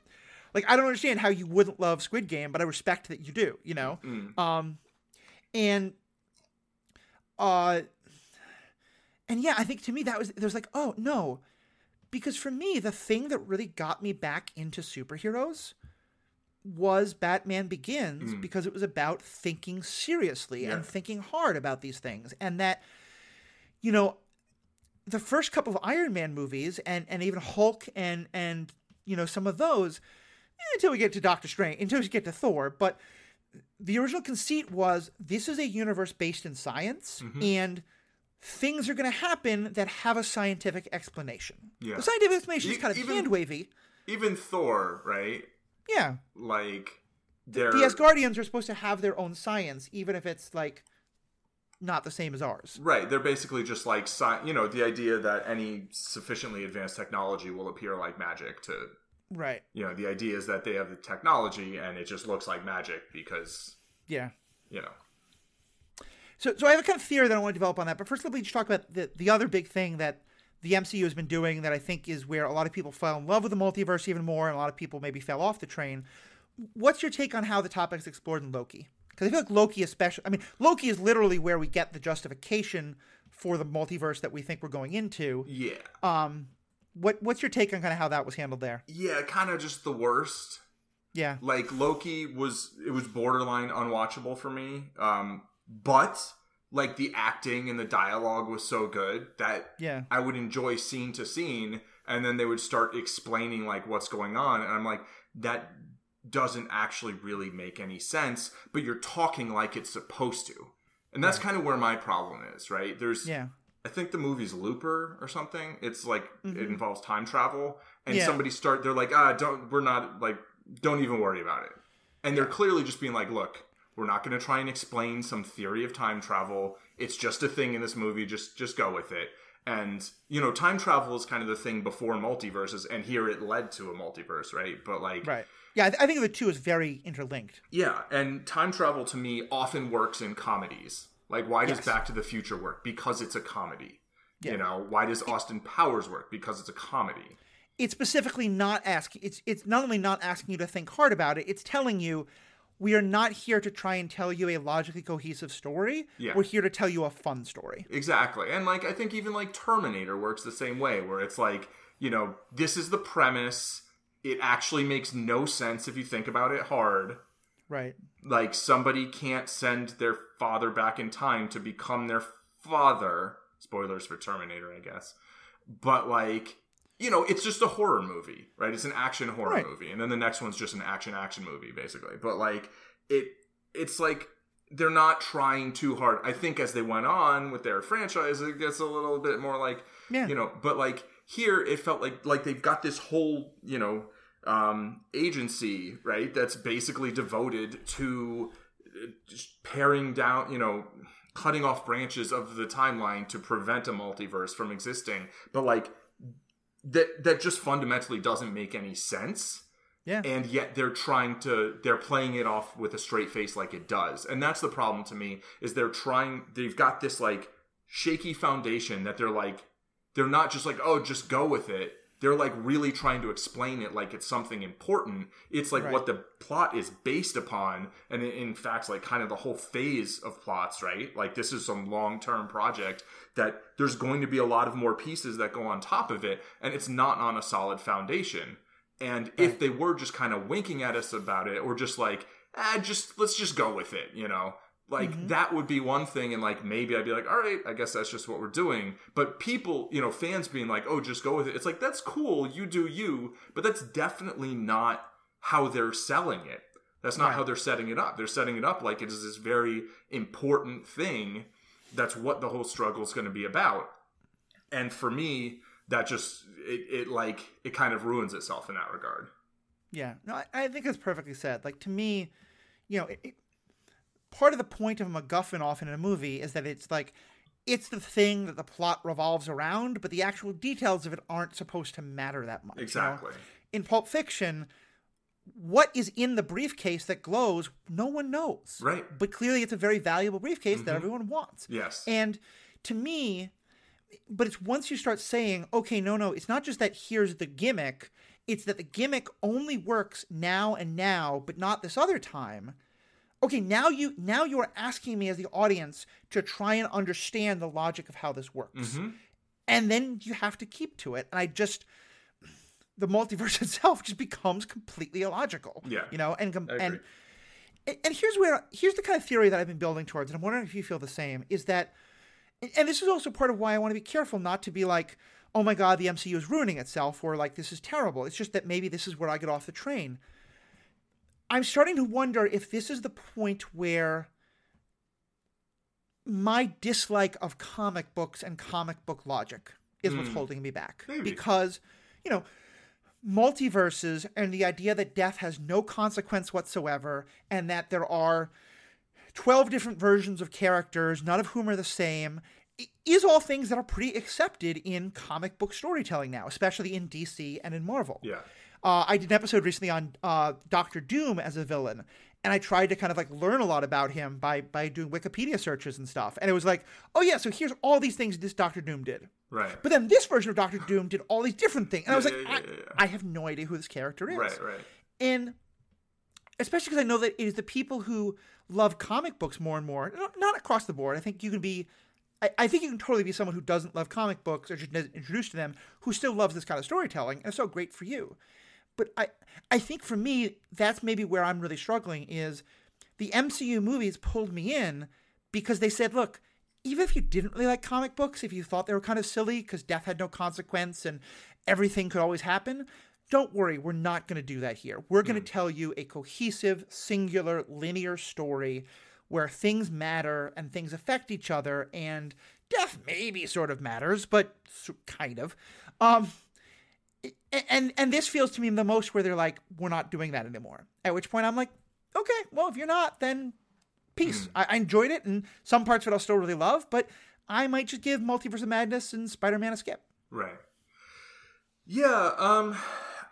Speaker 1: like I don't understand how you wouldn't love Squid Game, but I respect that you do. You know,
Speaker 2: Mm.
Speaker 1: um, and uh, and yeah, I think to me that was there's like oh no, because for me the thing that really got me back into superheroes was Batman Begins
Speaker 2: Mm.
Speaker 1: because it was about thinking seriously
Speaker 2: Yeah.
Speaker 1: and thinking hard about these things, and that you know the first couple of Iron Man movies and and even Hulk and and you know some of those eh, until we get to Doctor Strange until we get to Thor but the original conceit was this is a universe based in science
Speaker 2: Mm-hmm.
Speaker 1: and things are going to happen that have a scientific explanation.
Speaker 2: Yeah.
Speaker 1: The scientific explanation is
Speaker 2: E-
Speaker 1: kind of
Speaker 2: even-
Speaker 1: hand wavy.
Speaker 2: even Thor, right?
Speaker 1: Yeah.
Speaker 2: Like they're
Speaker 1: The Asgardians are supposed to have their own science even if it's like not the same as ours.
Speaker 2: Right, they're basically just like you know the idea that any sufficiently advanced technology will appear like magic to
Speaker 1: Right.
Speaker 2: you know the idea is that they have the technology and it just looks like magic because
Speaker 1: Yeah.
Speaker 2: you know
Speaker 1: So, so I have a kind of theory that I want to develop on that. But first, let me just talk about the, the other big thing that the MCU has been doing that I think is where a lot of people fell in love with the multiverse even more, and a lot of people maybe fell off the train. What's your take on how the topic's explored in Loki? Because I feel like Loki, especially, I mean, Loki is literally where we get the justification for the multiverse that we think we're going into.
Speaker 2: Yeah.
Speaker 1: Um, what what's your take on kind of how that was handled there?
Speaker 2: Yeah, kind of just the worst.
Speaker 1: Yeah,
Speaker 2: Like Loki was it was borderline unwatchable for me. Um but like the acting and the dialogue was so good that
Speaker 1: yeah,
Speaker 2: I would enjoy scene to scene and then they would start explaining like what's going on and I'm like that doesn't actually really make any sense, but you're talking like it's supposed to. And that's kind of where my problem is, right? There's
Speaker 1: yeah,
Speaker 2: I think the movie's Looper or something. It's like it
Speaker 1: Mhm.
Speaker 2: involves time travel, and
Speaker 1: Yeah.
Speaker 2: somebody start. They're like, ah, don't. We're not like, don't even worry about it. And they're clearly just being like, look, we're not going to try and explain some theory of time travel. It's just a thing in this movie. Just just go with it. And you know, time travel is kind of the thing before multiverses, and here it led to a multiverse, right? But like,
Speaker 1: right. Yeah, I, th- I think the two is very interlinked.
Speaker 2: yeah, and time travel to me often works in comedies. Like, why does
Speaker 1: Yes.
Speaker 2: Back to the Future work? Because it's a comedy.
Speaker 1: Yeah.
Speaker 2: You know, why does Austin Powers work? Because it's a comedy.
Speaker 1: It's specifically not asking. It's it's not only not asking you to think hard about it. It's telling you. We are not here to try and tell you a logically cohesive story.
Speaker 2: Yeah.
Speaker 1: We're here to tell you a fun story.
Speaker 2: Exactly. And like I think even like Terminator works the same way where it's like, you know, this is the premise. It actually makes no sense if you think about it hard.
Speaker 1: Right.
Speaker 2: Like somebody can't send their father back in time to become their father. Spoilers for Terminator, I guess. But like, you know, it's just a horror movie, right? It's an action horror
Speaker 1: Right.
Speaker 2: movie. And then the next one's just an action action movie basically. But like it it's like they're not trying too hard. I think as they went on with their franchise, it gets a little bit more like
Speaker 1: Yeah.
Speaker 2: you know, but like here it felt like like they've got this whole, you know, um agency, right? That's basically devoted to uh, paring down, you know, cutting off branches of the timeline to prevent a multiverse from existing. But like that that just fundamentally doesn't make any sense
Speaker 1: Yeah.
Speaker 2: and yet they're trying to they're playing it off with a straight face like it does and that's the problem to me is they're trying they've got this like shaky foundation that they're like they're not just like oh just go with it. They're like really trying to explain it like it's something important. It's like
Speaker 1: Right.
Speaker 2: what the plot is based upon and in- fact like kind of the whole phase of plots right? Like this is some long-term project that there's going to be a lot of more pieces that go on top of it and it's not on a solid foundation. And if they were just kind of winking at us about it, or just like, ah, just let's just go with it, you know, like
Speaker 1: Mhm.
Speaker 2: that would be one thing. And like maybe I'd be like, all right, I guess that's just what we're doing. But people, you know, fans being like, oh, just go with it. It's like that's cool, you do you, but that's definitely not how they're selling it. That's not
Speaker 1: Right.
Speaker 2: how they're setting it up. They're setting it up like it is this very important thing. That's what the whole struggle is going to be about. And for me, that just it, it like it kind of ruins itself in that regard.
Speaker 1: Yeah, no, I, I think it's perfectly said. Like to me, you know, it, it- part of the point of a MacGuffin often in a movie is that it's like it's the thing that the plot revolves around, but the actual details of it aren't supposed to matter that much. you know?
Speaker 2: Exactly.
Speaker 1: In Pulp Fiction, what is in the briefcase that glows, no one knows.
Speaker 2: Right.
Speaker 1: But clearly, it's a very valuable briefcase that
Speaker 2: Mhm.
Speaker 1: everyone wants.
Speaker 2: Yes.
Speaker 1: And to me, but it's once you start saying, okay, no, no, it's not just that here's the gimmick, it's that the gimmick only works now and now, but not this other time. Okay, now you now you are asking me as the audience to try and understand the logic of how this works.
Speaker 2: Mhm.
Speaker 1: And then you have to keep to it. And I just the multiverse itself just becomes completely illogical.
Speaker 2: Yeah.
Speaker 1: You know, and com-
Speaker 2: I
Speaker 1: and
Speaker 2: agree.
Speaker 1: and and here's where here's the kind of theory that I've been building towards, and I'm wondering if you feel the same. Is that, and this is also part of why I want to be careful not to be like, oh my god, the MCU is ruining itself, or like this is terrible. It's just that maybe this is where I get off the train. I'm starting to wonder if this is the point where my dislike of comic books and comic book logic is what's
Speaker 2: Hmm.
Speaker 1: holding me back.
Speaker 2: Maybe.
Speaker 1: Because, you know, multiverses and the idea that death has no consequence whatsoever and that there are 12 different versions of characters, none of whom are the same, is all things that are pretty accepted in comic book storytelling now, especially in DC and in Marvel.
Speaker 2: Yeah.
Speaker 1: Uh, I did an episode recently on uh, Doctor Doom as a villain, and I tried to kind of like learn a lot about him by by doing Wikipedia searches and stuff. And it was like, oh yeah, so here's all these things this Doctor Doom did.
Speaker 2: Right.
Speaker 1: But then this version of Doctor Doom did all these different things, and I was
Speaker 2: Yeah,
Speaker 1: like,
Speaker 2: yeah,
Speaker 1: I,
Speaker 2: yeah, yeah.
Speaker 1: I have no idea who this character is.
Speaker 2: Right. Right.
Speaker 1: And especially because I know that it is the people who love comic books more and more. Not across the board. I think you can be. I, I think you can totally be someone who doesn't love comic books or just introduced to them who still loves this kind of storytelling, and it's so great for you. But I, I think for me, that's maybe where I'm really struggling is the MCU movies pulled me in because they said, look, even if you didn't really like comic books, if you thought they were kind of silly because death had no consequence and everything could always happen, don't worry, we're not going to do that here. We're going to mm. tell you a cohesive, singular, linear story where things matter and things affect each other, and death maybe sort of matters, but kind of. Um, and and this feels to me the most where they're like, we're not doing that anymore. At which point I'm like, okay, well if you're not, then peace. Mm. I, I, enjoyed it, and some parts of it I'll still really love, but I might just give Multiverse of Madness and Spider Man a skip.
Speaker 2: Right. Yeah. Um.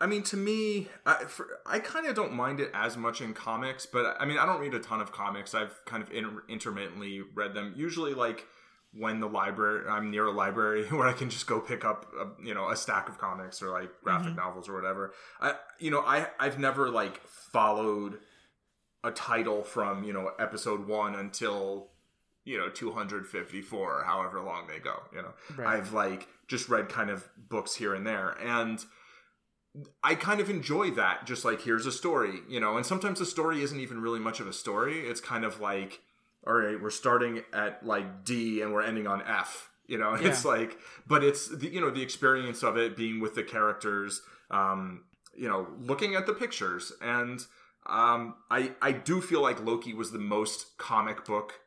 Speaker 2: I mean, to me, I, I kind of don't mind it as much in comics, but I mean, I don't read a ton of comics. I've kind of inter- intermittently read them. Usually, like when the library I'm near a library where I can just go pick up a, you know a stack of comics or like graphic mm-hmm. novels or whatever. I you know I I've never like followed a title from you know episode 1 until you know 254 or however long they go, you know. Right. I've like just read kind of books here and there and I kind of enjoy that just like here's a story, you know, and sometimes the story isn't even really much of a story. It's kind of like all right, we're starting at like D and we're ending on F. You know, yeah. it's like, but it's the, you know the experience of it being with the characters, um, you know, looking at the pictures, and um, I I do feel like Loki was the most comic book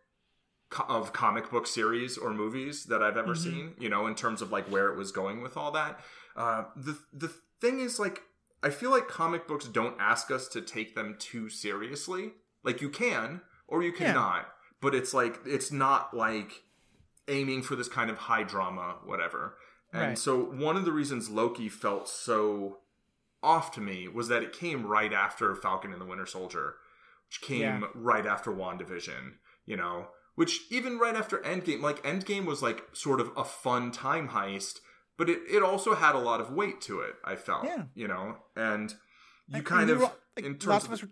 Speaker 2: of comic book series or movies that I've ever mm-hmm. seen. You know, in terms of like where it was going with all that. Uh, the the thing is like I feel like comic books don't ask us to take them too seriously. Like you can or you cannot. But it's like it's not like aiming for this kind of high drama whatever and right. so one of the reasons loki felt so off to me was that it came right after falcon and the winter soldier which came yeah. right after wandavision you know which even right after endgame like endgame was like sort of a fun time heist but it, it also had a lot of weight to it i felt yeah. you know and you kind of
Speaker 1: like, in terms of, us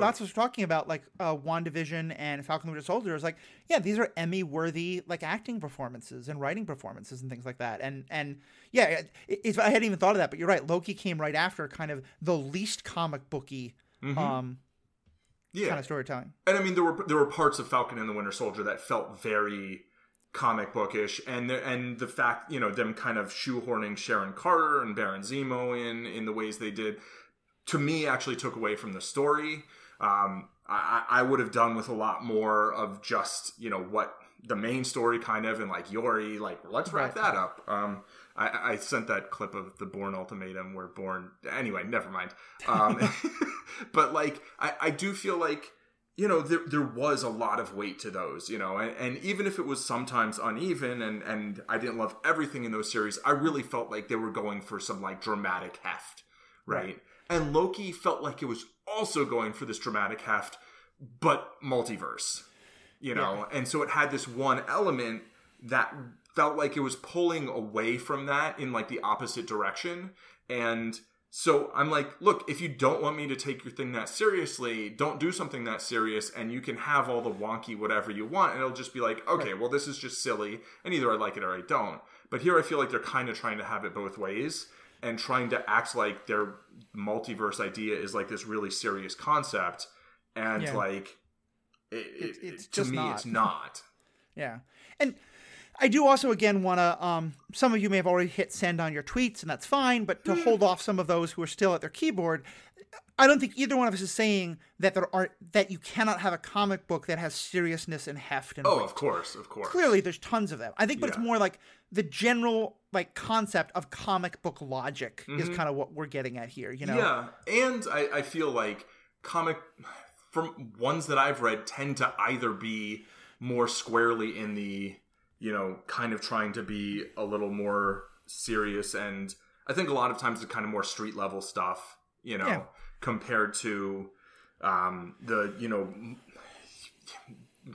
Speaker 1: that's what we're talking about, like uh, WandaVision and Falcon and the Winter Soldier. Is like, yeah, these are Emmy worthy like acting performances and writing performances and things like that. And and yeah, if I hadn't even thought of that, but you're right. Loki came right after kind of the least comic booky. Mm-hmm. Um, yeah. kind of storytelling.
Speaker 2: And I mean, there were there were parts of Falcon and the Winter Soldier that felt very comic bookish, and the, and the fact you know them kind of shoehorning Sharon Carter and Baron Zemo in in the ways they did, to me actually took away from the story um, I, I would have done with a lot more of just you know what the main story kind of and like Yori like let's wrap that up. Um, I, I, sent that clip of the Bourne ultimatum where Bourne anyway never mind. Um, but like I, I do feel like you know there, there was a lot of weight to those you know and, and even if it was sometimes uneven and and I didn't love everything in those series I really felt like they were going for some like dramatic heft right, right. And Loki felt like it was also going for this dramatic heft, but multiverse, you know? Yeah. And so it had this one element that felt like it was pulling away from that in like the opposite direction. And so I'm like, look, if you don't want me to take your thing that seriously, don't do something that serious and you can have all the wonky whatever you want. And it'll just be like, okay, well, this is just silly. And either I like it or I don't. But here I feel like they're kind of trying to have it both ways and trying to act like their multiverse idea is like this really serious concept and yeah. like it, it, it's to me not. it's not
Speaker 1: yeah and i do also again want to um some of you may have already hit send on your tweets and that's fine but to mm. hold off some of those who are still at their keyboard I don't think either one of us is saying that there are that you cannot have a comic book that has seriousness and heft and
Speaker 2: oh,
Speaker 1: weight.
Speaker 2: of course, of course.
Speaker 1: Clearly, there's tons of them. I think, but yeah. it's more like the general like concept of comic book logic mm-hmm. is kind of what we're getting at here. You know?
Speaker 2: Yeah, and I, I feel like comic from ones that I've read tend to either be more squarely in the you know kind of trying to be a little more serious and I think a lot of times it's kind of more street level stuff. You know. Yeah compared to um, the you know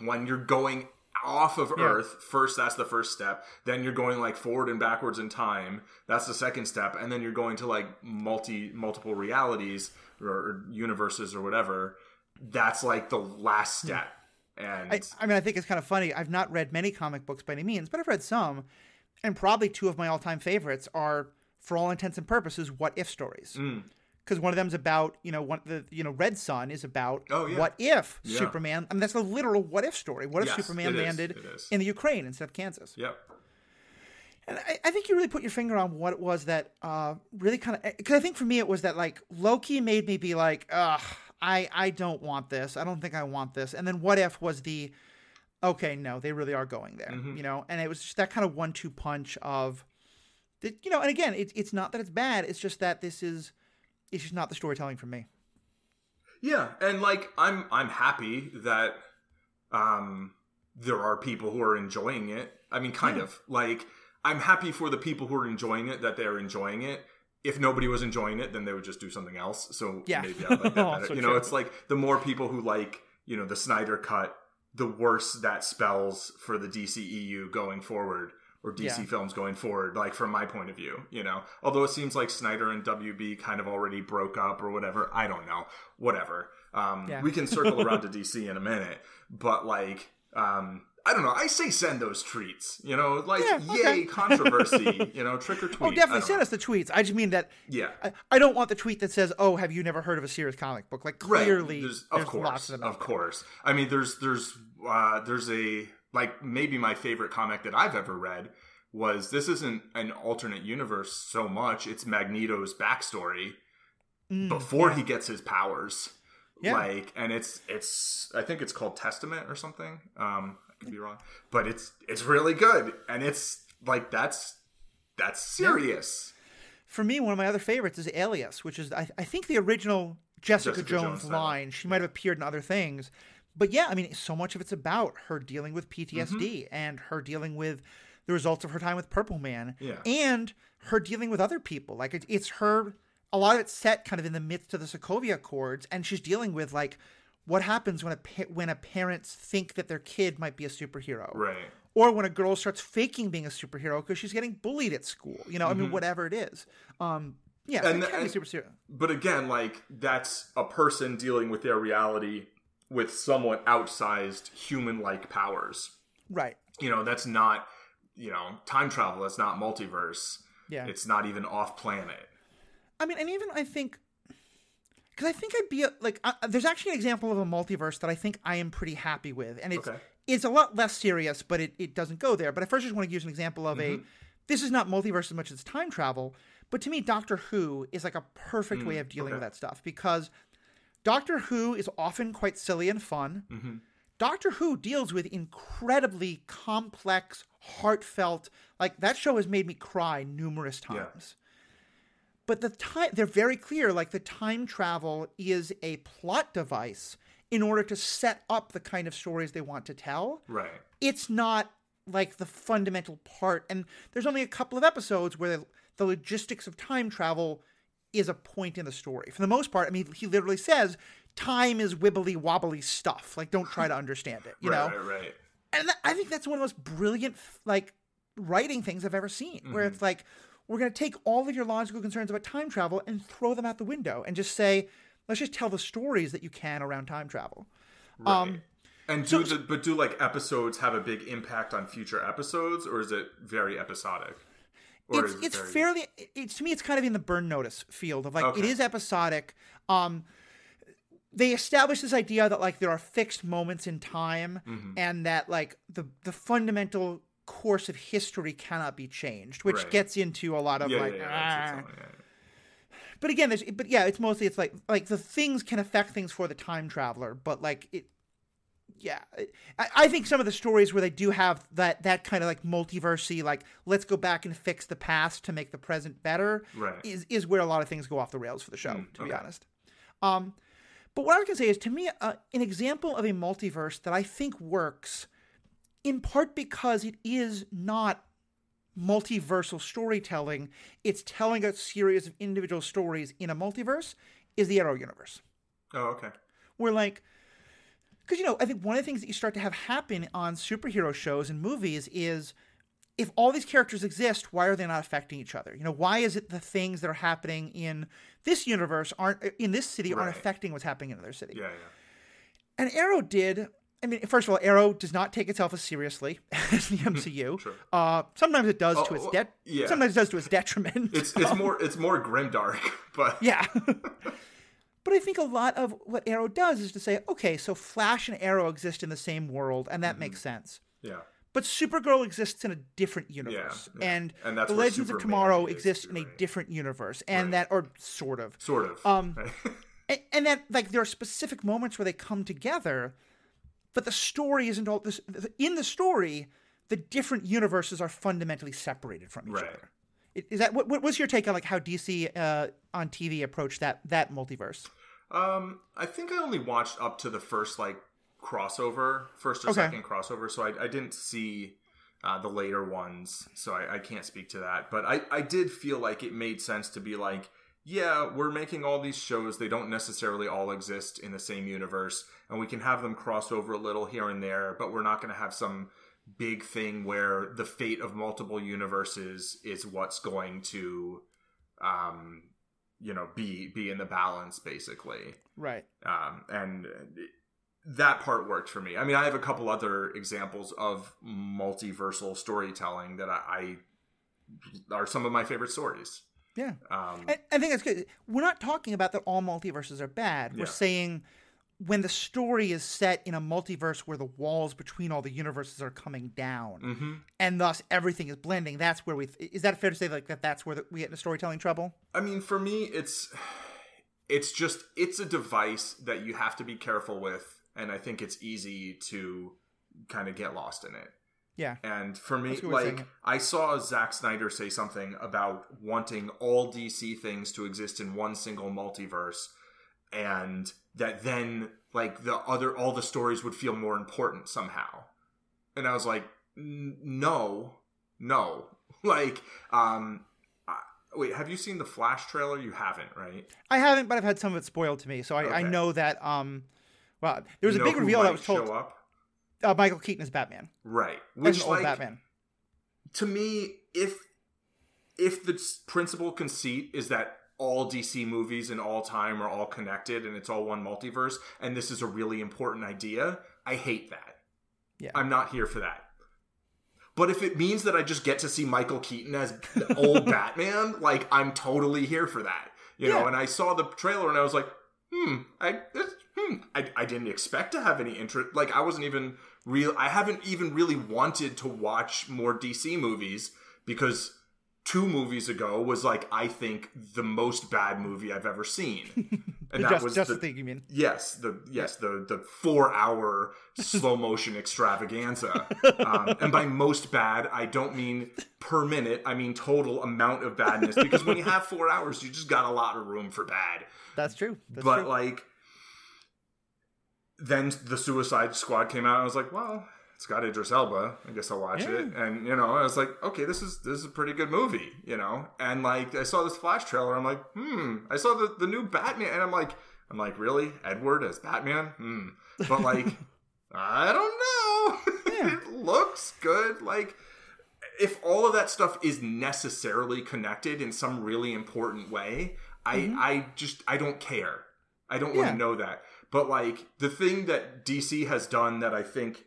Speaker 2: when you're going off of Earth. First, that's the first step. Then you're going like forward and backwards in time. That's the second step, and then you're going to like multi multiple realities or, or universes or whatever. That's like the last
Speaker 1: Hmm.
Speaker 2: step. And
Speaker 1: I, I mean, I think it's kind of funny. I've not read many comic books by any means, but I've read some, and probably two of my all-time favorites are, for all intents and purposes, what if stories.
Speaker 2: Mm.
Speaker 1: Because one of them's about, you know, one the you know Red Son is about
Speaker 2: Oh, yeah.
Speaker 1: what if
Speaker 2: Yeah.
Speaker 1: Superman. I mean, that's a literal what if story. What if
Speaker 2: Yes,
Speaker 1: Superman landed in the Ukraine instead of Kansas?
Speaker 2: yep.
Speaker 1: And I, I think you really put your finger on what it was that uh, really kind of because I think for me it was that like Loki made me be like, ugh, I I don't want this. I don't think I want this. And then what if was the okay, no, they really are going there,
Speaker 2: Mm-hmm.
Speaker 1: you know. And it was just that kind of one-two punch of, the, you know. And again, it's it's not that it's bad. It's just that this is, it's just not the storytelling for me.
Speaker 2: Yeah, and like I'm I'm happy that um there are people who are enjoying it. I mean kind of. Like I'm happy for the people who are enjoying it that they're enjoying it. If nobody was enjoying it, then they would just do something else. So
Speaker 1: Yeah.
Speaker 2: maybe I like that better. You know,
Speaker 1: true.
Speaker 2: it's like the more people who like, you know, the Snyder cut, the worse that spells for the DCEU going forward or DC
Speaker 1: Yeah.
Speaker 2: films going forward, like from my point of view, you know. Although it seems like Snyder and WB kind of already broke up or whatever. I don't know. Whatever. Um,
Speaker 1: Yeah.
Speaker 2: We can circle around to DC in a minute, but like, um, I don't know. I say send those tweets. you know, like
Speaker 1: Yeah, okay.
Speaker 2: yay controversy, you know, trick or tweet.
Speaker 1: Oh, definitely send
Speaker 2: know.
Speaker 1: us the tweets. I just mean that
Speaker 2: Yeah.
Speaker 1: I, I don't want the tweet that says, "Oh, have you never heard of a serious comic book?" Like clearly,
Speaker 2: there's,
Speaker 1: there's,
Speaker 2: of course,
Speaker 1: lots of them.
Speaker 2: of course. I mean, there's there's uh, there's a like maybe my favorite comic that I've ever read was this isn't an alternate universe so much. It's Magneto's backstory
Speaker 1: Mm,
Speaker 2: before he gets his powers.
Speaker 1: Yeah.
Speaker 2: Like, and it's it's I think it's called Testament or something. Um, I could be wrong, but it's it's really good, and it's like that's that's serious.
Speaker 1: For me, one of my other favorites is Alias, which is I, I think the original Jessica,
Speaker 2: Jessica
Speaker 1: Jones,
Speaker 2: Jones
Speaker 1: line. She might have appeared in other things, but yeah, I mean, so much of it's about her dealing with PTSD
Speaker 2: Mm-hmm.
Speaker 1: and her dealing with the results of her time with Purple Man,
Speaker 2: Yeah.
Speaker 1: and her dealing with other people. Like it, it's her. A lot of it's set kind of in the midst of the Sokovia Accords, and she's dealing with like what happens when a when a parents think that their kid might be a superhero,
Speaker 2: Right.
Speaker 1: or when a girl starts faking being a superhero because she's getting bullied at school. You know, I mean, whatever it is. Um, yeah,
Speaker 2: Mm-hmm. And-
Speaker 1: be
Speaker 2: and-
Speaker 1: super serious.
Speaker 2: but again, like that's a person dealing with their reality with somewhat outsized human-like powers.
Speaker 1: Right.
Speaker 2: You know, that's not you know time travel. That's not multiverse.
Speaker 1: Yeah.
Speaker 2: It's not even off-planet.
Speaker 1: I mean, and even I think, because I think I'd be a, like, uh, there's actually an example of a multiverse that I think I am pretty happy with, and it's
Speaker 2: Okay.
Speaker 1: it's a lot less serious, but it, it doesn't go there. But I first just want to use an example of
Speaker 2: Mm-hmm.
Speaker 1: a. This is not multiverse as much as time travel, but to me, Doctor Who is like a perfect way of dealing with
Speaker 2: Mm,
Speaker 1: that stuff because Doctor Who is often quite silly and fun.
Speaker 2: Mm-hmm.
Speaker 1: Doctor Who deals with incredibly complex, heartfelt. Like that show has made me cry numerous
Speaker 2: Yeah.
Speaker 1: times. But the time they're very clear. Like the time travel is a plot device in order to set up the kind of stories they want to tell.
Speaker 2: Right.
Speaker 1: It's not like the fundamental part. And there's only a couple of episodes where the logistics of time travel is a point in the story. For the most part, I mean, he literally says time is wibbly wobbly stuff. Like, don't try to understand it. You
Speaker 2: right,
Speaker 1: know,
Speaker 2: right, right.
Speaker 1: and that, I think that's one of the most brilliant like writing things I've ever seen. Where
Speaker 2: Mm-hmm.
Speaker 1: it's like we're going to take all of your logical concerns about time travel and throw them out the window and just say, let's just tell the stories that you can around time travel.
Speaker 2: Right.
Speaker 1: Um,
Speaker 2: and do the but do like episodes have a big impact on future episodes, or is it very episodic? Or
Speaker 1: it's
Speaker 2: it
Speaker 1: it's
Speaker 2: very-
Speaker 1: fairly it's to me it's kind of in the burn notice field of like it
Speaker 2: Okay.
Speaker 1: is episodic um they establish this idea that like there are fixed moments in time
Speaker 2: Mm-hmm.
Speaker 1: and that like the the fundamental course of history cannot be changed which
Speaker 2: Right.
Speaker 1: gets into a lot of
Speaker 2: Yeah,
Speaker 1: like
Speaker 2: yeah, yeah,
Speaker 1: ah.
Speaker 2: that's- that's- yeah.
Speaker 1: but again there's but yeah it's mostly it's like like the things can affect things for the time traveler but like it yeah I, I think some of the stories where they do have that that kind of like multiversey like let's go back and fix the past to make the present better
Speaker 2: Right.
Speaker 1: is is where a lot of things go off the rails for the show to be honest um but what i can say is to me uh, an example of a multiverse that i think works in part because it is not multiversal storytelling it's telling a series of individual stories in a multiverse is the arrow universe
Speaker 2: Oh, okay.
Speaker 1: where like because you know I think one of the things that you start to have happen on superhero shows and movies is if all these characters exist, why are they not affecting each other? You know, why is it the things that are happening in this universe aren't in this city aren't affecting what's happening in another city?
Speaker 2: Yeah, yeah.
Speaker 1: And Arrow did. I mean, first of all, Arrow does not take itself as seriously as the MCU.
Speaker 2: Sure.
Speaker 1: Uh, sometimes it does
Speaker 2: Oh,
Speaker 1: to its
Speaker 2: well,
Speaker 1: det.
Speaker 2: yeah.
Speaker 1: Sometimes it does to its detriment.
Speaker 2: It's it's more it's more grimdark, but
Speaker 1: Yeah. But I think a lot of what Arrow does is to say, okay, so Flash and Arrow exist in the same world, and that
Speaker 2: Mm-hmm.
Speaker 1: makes sense.
Speaker 2: yeah.
Speaker 1: But Supergirl exists in a different universe,
Speaker 2: yeah.
Speaker 1: and,
Speaker 2: And that's
Speaker 1: the Legends of Tomorrow
Speaker 2: is,
Speaker 1: exists in a
Speaker 2: right.
Speaker 1: different universe, and
Speaker 2: Right.
Speaker 1: that, or sort of,
Speaker 2: Sort of.
Speaker 1: Um, and, and that like there are specific moments where they come together, but the story isn't all this. In the story, the different universes are fundamentally separated from each
Speaker 2: Right.
Speaker 1: other. Is that what? what- What's your take on like how DC uh, on TV approached that that multiverse?
Speaker 2: Um, I think I only watched up to the first like crossover, first or
Speaker 1: Okay.
Speaker 2: second crossover, so I, I didn't see uh, the later ones, so I, I can't speak to that. But I, I did feel like it made sense to be like, yeah, we're making all these shows. They don't necessarily all exist in the same universe, and we can have them cross over a little here and there, but we're not going to have some big thing where the fate of multiple universes is what's going to um you know be be in the balance basically
Speaker 1: Right.
Speaker 2: um, and that part worked for me. I mean, I have a couple other examples of multiversal storytelling that I, I are some of my favorite stories.
Speaker 1: Yeah.
Speaker 2: Um,
Speaker 1: I, I think that's good. We're not talking about that all multiverses are bad. We're
Speaker 2: Yeah.
Speaker 1: saying when the story is set in a multiverse where the walls between all the universes are coming down,
Speaker 2: mhm.
Speaker 1: and thus everything is blending. That's where we. Is that fair to say like that? That's where the, we get into storytelling trouble.
Speaker 2: I mean, for me, it's it's just it's a device that you have to be careful with, and I think it's easy to kind of get lost in it.
Speaker 1: Yeah.
Speaker 2: And for me,
Speaker 1: That's a good way of saying
Speaker 2: like. I saw Zack Snyder say something about wanting all DC things to exist in one single multiverse, and that then like the other all the stories would feel more important somehow. And I was like, no, no. Like, um, I- wait, have you seen the Flash trailer? You haven't, right?
Speaker 1: I haven't, but I've had some of it spoiled to me, so I, I know that. Um, well, there was
Speaker 2: You
Speaker 1: a big reveal that was told.
Speaker 2: up,
Speaker 1: Uh, Michael Keaton is Batman.
Speaker 2: right? Which like
Speaker 1: Batman.
Speaker 2: to me, if if the principal conceit is that all DC movies in all time are all connected and it's all one multiverse, and this is a really important idea, I hate that.
Speaker 1: Yeah.
Speaker 2: I'm not here for that. But if it means that I just get to see Michael Keaton as old Batman, like I'm totally here for that. You know, and I saw the trailer and I was like, hmm, I this, hmm, I, I didn't expect to have any interest. Like I wasn't even real. I haven't even really wanted to watch more DC movies because two movies ago was like I think the most bad movie I've ever seen, and that
Speaker 1: Just,
Speaker 2: was
Speaker 1: just
Speaker 2: the,
Speaker 1: thing you mean.
Speaker 2: Yes, the yes the the four hour slow motion extravaganza, um, and by most bad I don't mean per minute. I mean total amount of badness because when you have four hours, you just got a lot of room for bad.
Speaker 1: That's true. That's
Speaker 2: but
Speaker 1: true.
Speaker 2: like, then the Suicide Squad came out. and I was like, well. It's got Idris Elba. I guess I'll watch
Speaker 1: Yeah.
Speaker 2: it. And you know, I was like, okay, this is this is a pretty good movie. You know, and like I saw this Flash trailer. I'm like, hmm. I saw the the new Batman, and I'm like, I'm like, really, Edward as Batman? Hmm. But like, I don't know.
Speaker 1: Yeah.
Speaker 2: it looks good. Like, if all of that stuff is necessarily connected in some really important way, I I just I don't care. I don't want to know that. But like the thing that DC has done that I think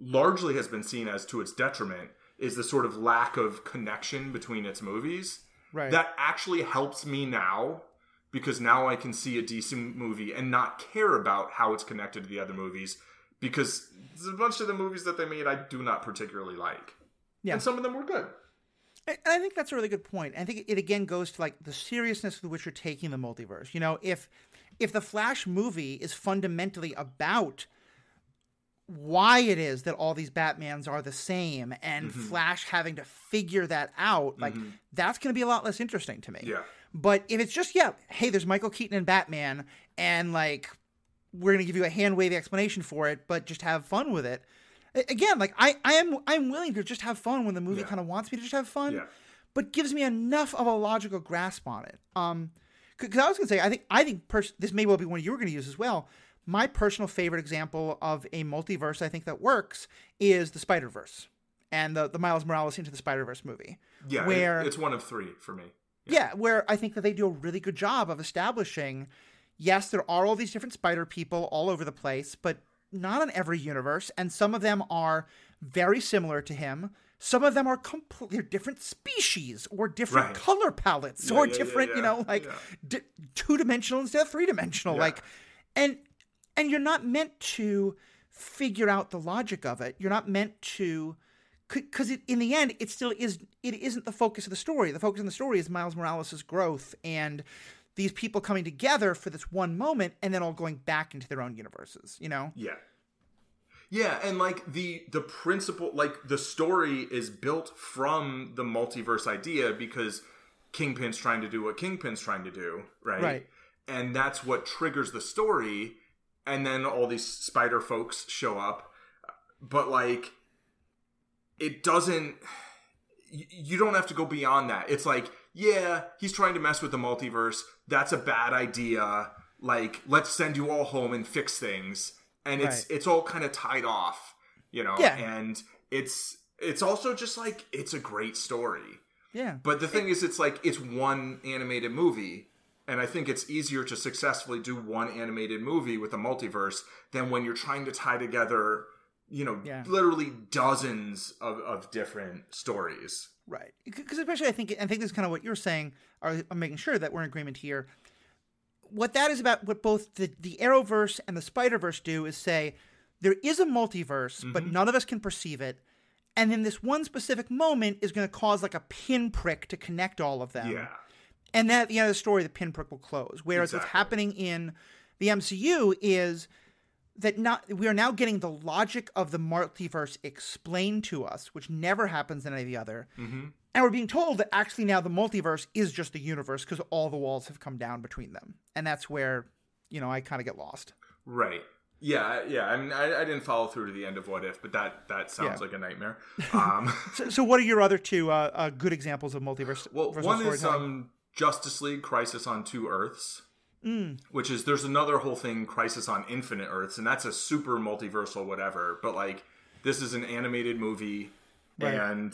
Speaker 2: largely has been seen as to its detriment is the sort of lack of connection between its movies.
Speaker 1: right.
Speaker 2: That actually helps me now because now I can see a decent movie and not care about how it's connected to the other movies because there's a bunch of the movies that they made I do not particularly like.
Speaker 1: Yeah.
Speaker 2: And some of them were good.
Speaker 1: And I think that's a really good point. I think it again goes to like the seriousness with which you're taking the multiverse. You know, if if the Flash movie is fundamentally about why it is that all these Batmans are the same and
Speaker 2: Mm-hmm.
Speaker 1: Flash having to figure that out, like that's going to be a lot less interesting to me.
Speaker 2: Yeah.
Speaker 1: But if it's just yeah, hey, there's Michael Keaton and Batman, and like we're gonna give you a hand wavy explanation for it, but just have fun with it. Again, like I, I am, I'm willing to just have fun when the movie
Speaker 2: Yeah.
Speaker 1: kind of wants me to just have fun,
Speaker 2: Yeah.
Speaker 1: but gives me enough of a logical grasp on it. Um, because I was gonna say, I think, I think, pers- this may well be one you were gonna use as well. My personal favorite example of a multiverse I think that works is the Spider Verse and the the Miles Morales into the Spider Verse movie.
Speaker 2: Yeah,
Speaker 1: where
Speaker 2: it, it's one of three for me.
Speaker 1: yeah, where I think that they do a really good job of establishing. Yes, there are all these different spider people all over the place, but not in every universe, and some of them are very similar to him. Some of them are completely different species or different
Speaker 2: Right.
Speaker 1: color palettes
Speaker 2: Yeah,
Speaker 1: or
Speaker 2: yeah, yeah,
Speaker 1: different, you know, like
Speaker 2: yeah.
Speaker 1: d- two dimensional instead of three dimensional.
Speaker 2: Yeah.
Speaker 1: Like, and and you're not meant to figure out the logic of it. You're not meant to because in the end, it still is. It isn't the focus of the story. The focus of the story is Miles Morales' growth and these people coming together for this one moment, and then all going back into their own universes. You know?
Speaker 2: Yeah. Yeah, and like the the principle like the story is built from the multiverse idea because Kingpin's trying to do what Kingpin's trying to do, right?
Speaker 1: Right.
Speaker 2: And that's what triggers the story and then all these spider folks show up. But like it doesn't you don't have to go beyond that. It's like, yeah, he's trying to mess with the multiverse. That's a bad idea. Like, let's send you all home and fix things. And it's
Speaker 1: Right.
Speaker 2: it's all kind of tied off, you know.
Speaker 1: Yeah.
Speaker 2: And it's it's also just like it's a great story.
Speaker 1: Yeah.
Speaker 2: But the thing is, it's like it's one animated movie, and I think it's easier to successfully do one animated movie with a multiverse than when you're trying to tie together, you know,
Speaker 1: Yeah.
Speaker 2: literally dozens of, of different stories.
Speaker 1: Right. Because especially, I think I think this is kind of what you're saying. Or I'm making sure that we're in agreement here. What that is about, what both the the Arrowverse and the Spider Verse do, is say there is a multiverse, but
Speaker 2: Mm-hmm.
Speaker 1: none of us can perceive it. And then this one specific moment is going to cause like a pinprick to connect all of them.
Speaker 2: Yeah,
Speaker 1: And then at the end of the story, the pinprick will close. Whereas what's happening in the MCU is that not we are now getting the logic of the multiverse explained to us, which never happens in any of the other.
Speaker 2: Mm-hmm.
Speaker 1: And we're being told that actually now the multiverse is just the universe because all the walls have come down between them, and that's where you know I kind of get lost.
Speaker 2: right. Yeah, yeah. I mean, I, I didn't follow through to the end of What If, but that that sounds
Speaker 1: Yeah.
Speaker 2: like a nightmare. Um,
Speaker 1: So, so what are your other two uh, uh, good examples of multiverse?
Speaker 2: Well, one is um, Justice League Crisis on Two Earths,
Speaker 1: Mm.
Speaker 2: which is there's another whole thing Crisis on Infinite Earths, and that's a super multiversal whatever. But like this is an animated movie,
Speaker 1: Right.
Speaker 2: and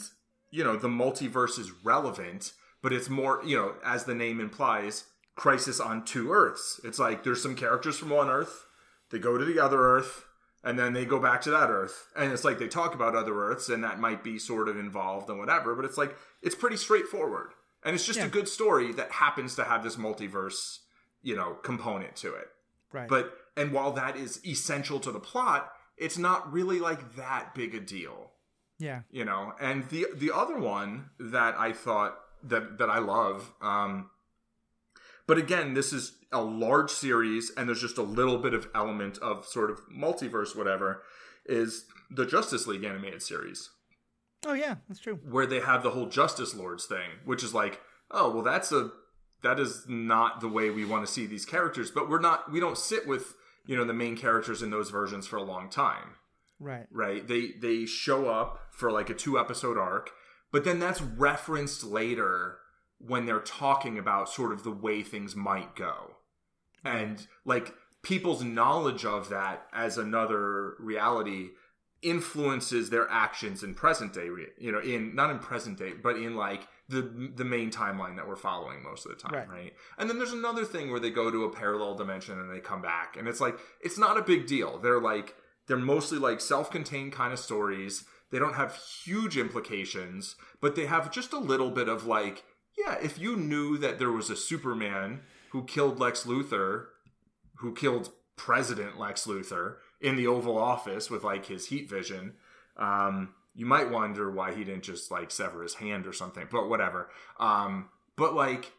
Speaker 2: you know the multiverse is relevant, but it's more you know as the name implies, Crisis on Two Earths. It's like there's some characters from one Earth, they go to the other Earth. And then they go back to that Earth, and it's like they talk about other Earths, and that might be sort of involved and whatever. But it's like it's pretty straightforward, and it's just
Speaker 1: Yeah.
Speaker 2: a good story that happens to have this multiverse, you know, component to it.
Speaker 1: right,
Speaker 2: But and while that is essential to the plot, it's not really like that big a deal,
Speaker 1: yeah,
Speaker 2: you know. And the the other one that I thought that that I love, um, but again, this is a large series, and there's just a little bit of element of sort of multiverse, whatever, is the Justice League animated series
Speaker 1: oh yeah, that's true.
Speaker 2: where they have the whole Justice Lords thing, which is like, oh well, that's a that is not the way we want to see these characters. But we're not we don't sit with you know the main characters in those versions for a long time,
Speaker 1: Right,
Speaker 2: right? They they show up for like a two episode arc, but then that's referenced later when they're talking about sort of the way things might go, and like people's knowledge of that as another reality influences their actions in present day you know in not in present day but in like the the main timeline that we're following most of the time
Speaker 1: Right.
Speaker 2: right. and then there's another thing where they go to a parallel dimension and they come back and it's like it's not a big deal they're like they're mostly like self-contained kind of stories they don't have huge implications but they have just a little bit of like yeah if you knew that there was a superman who killed lex luthor who killed President Lex Luthor in the Oval Office with like his heat vision. Um, you might wonder why he didn't just like sever his hand or something, but whatever. Um, but like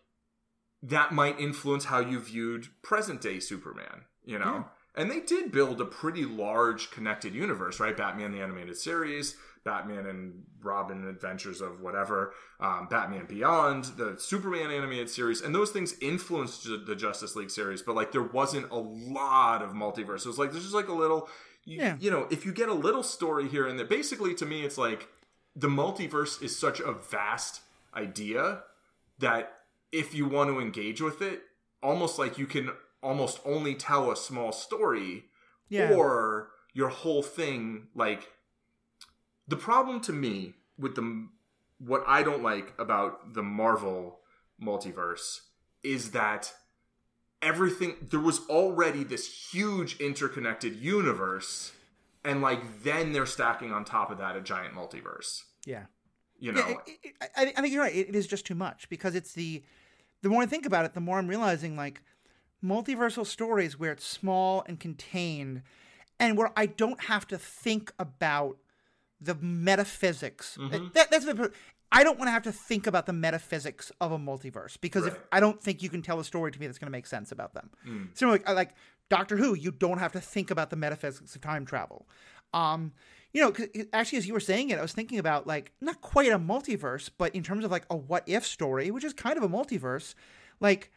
Speaker 2: that might influence how you viewed present day Superman, you know?
Speaker 1: Yeah.
Speaker 2: And they did build a pretty large connected universe, right? Batman the animated series, Batman and Robin Adventures of whatever, um, Batman Beyond, the Superman animated series, and those things influenced the- Justice League series. But like, there wasn't a lot of multiverse. It was like there's just like a little, you,
Speaker 1: Yeah.
Speaker 2: you know, if you get a little story here and there. Basically, to me, it's like the multiverse is such a vast idea that if you want to engage with it, almost like you can almost only tell a small story
Speaker 1: Yeah.
Speaker 2: or your whole thing like the problem to me with the what I don't like about the Marvel multiverse is that everything there was already this huge interconnected universe and like then they're stacking on top of that a giant multiverse
Speaker 1: yeah.
Speaker 2: you know
Speaker 1: Yeah, it- it- I, I think you're right. It, it is just too much because it's the the more I think about it, the more I'm realizing like multiversal stories where it's small and contained, and where I don't have to think about the metaphysics. That, that's the. I don't want to have to think about the metaphysics of a multiverse because if I don't think you can tell a story to me that's going to make sense about them. Similar, like, like Doctor Who, you don't have to think about the metaphysics of time travel. Um, you know, actually, as you were saying it, I was thinking about like not quite a multiverse, but in terms of like a what if story, which is kind of a multiverse. Like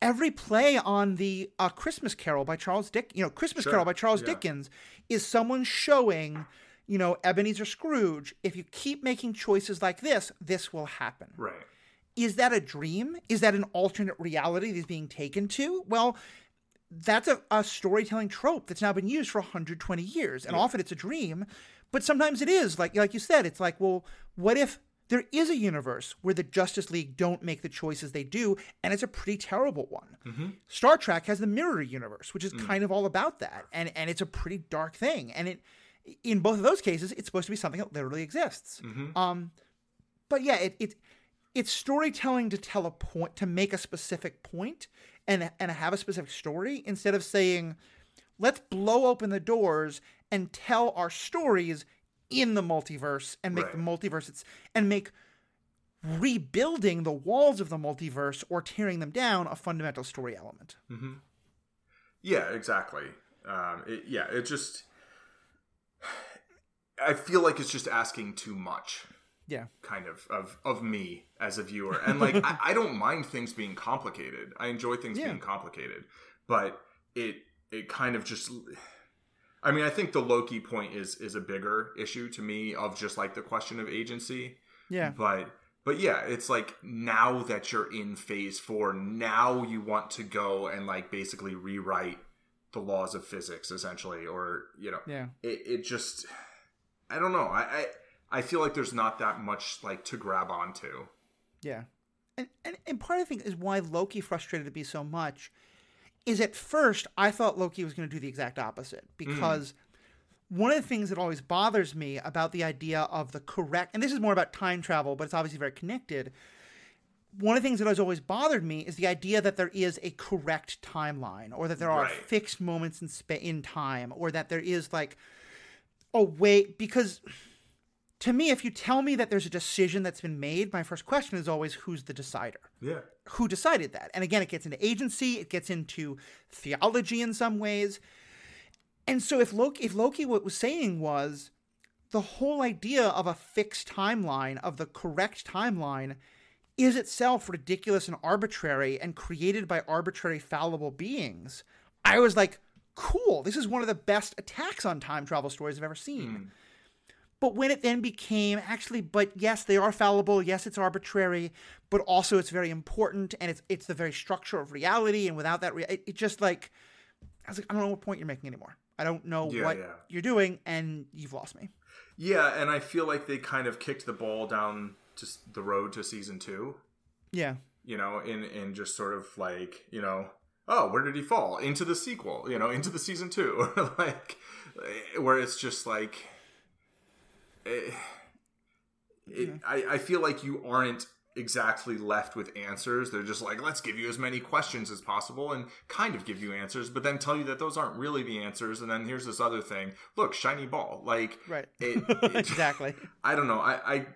Speaker 1: every play on the uh, Christmas Carol by Charles Dick, you know, Christmas
Speaker 2: Sure,
Speaker 1: Carol by Charles
Speaker 2: yeah.
Speaker 1: Dickens is someone showing, you know, Ebenezer Scrooge. If you keep making choices like this, this will happen
Speaker 2: right
Speaker 1: is that a dream? Is that an alternate reality that is being taken to? Well, that's a, a storytelling trope that's now been used for 120 years. And often it's a dream, but sometimes it is. Like like you said, it's like, well, what if there is a universe where the Justice League don't make the choices they do, and it's a pretty terrible one. Mm-hmm. Star Trek has the Mirror Universe, which is mm. kind of all about that, and and it's a pretty dark thing. And it, in both of those cases, it's supposed to be something that literally exists. Um, but yeah, it, it it's storytelling to tell a point to make a specific point and and have a specific story instead of saying let's blow open the doors and tell our stories in the multiverse and make the multiverse it's and make rebuilding the walls of the multiverse or tearing them down a fundamental story element.
Speaker 2: Yeah, exactly. Um, it, yeah, it just. I feel like it's just asking too much,
Speaker 1: Yeah.
Speaker 2: kind of, of of me as a viewer, and like I, I don't mind things being complicated. I enjoy things
Speaker 1: Yeah.
Speaker 2: being complicated, but it it kind of just. I mean, I think the Loki point is is a bigger issue to me of just like the question of agency.
Speaker 1: Yeah.
Speaker 2: But but yeah, it's like now that you're in phase four, now you want to go and like basically rewrite the laws of physics, essentially, or you know,
Speaker 1: Yeah.
Speaker 2: it, it just I don't know. I, I I feel like there's not that much like to grab onto.
Speaker 1: Yeah. And, and, and part of the thing is why Loki frustrated me so much is at first I thought Loki was going to do the exact opposite mm. because one of the things that always bothers me about the idea of the correct, and this is more about time travel, but it's obviously very connected. One of the things that has always bothered me is the idea that there is a correct timeline, or that there are
Speaker 2: Right.
Speaker 1: fixed moments in spa- in time, or that there is like a way because to me, if you tell me that there's a decision that's been made, my first question is always who's the decider?
Speaker 2: Yeah.
Speaker 1: Who decided that? And again, it gets into agency, it gets into theology in some ways. And so if Loki if Loki what was saying was the whole idea of a fixed timeline, of the correct timeline, is itself ridiculous and arbitrary and created by arbitrary fallible beings, I was like, cool, this is one of the best attacks on time travel stories I've ever seen. Hmm. But when it then became actually, but yes, they are fallible. Yes, it's arbitrary, but also it's very important, and it's it's the very structure of reality. And without that, rea- it, it just like I was like, I don't know what point you're making anymore. I don't know
Speaker 2: Yeah,
Speaker 1: what
Speaker 2: yeah.
Speaker 1: you're doing, and you've lost me.
Speaker 2: Yeah, and I feel like they kind of kicked the ball down to the road to season two.
Speaker 1: Yeah,
Speaker 2: you know, in in just sort of like, you know, oh, where did he fall? Into the sequel, you know, into the season two, or like, where it's just like, eh, it, I I feel like you aren't exactly left with answers. They're just like, let's give you as many questions as possible and kind of give you answers, but then tell you that those aren't really the answers. And then here's this other thing. Look, shiny ball. Like,
Speaker 1: right.
Speaker 2: it, it
Speaker 1: exactly.
Speaker 2: I don't know. I, I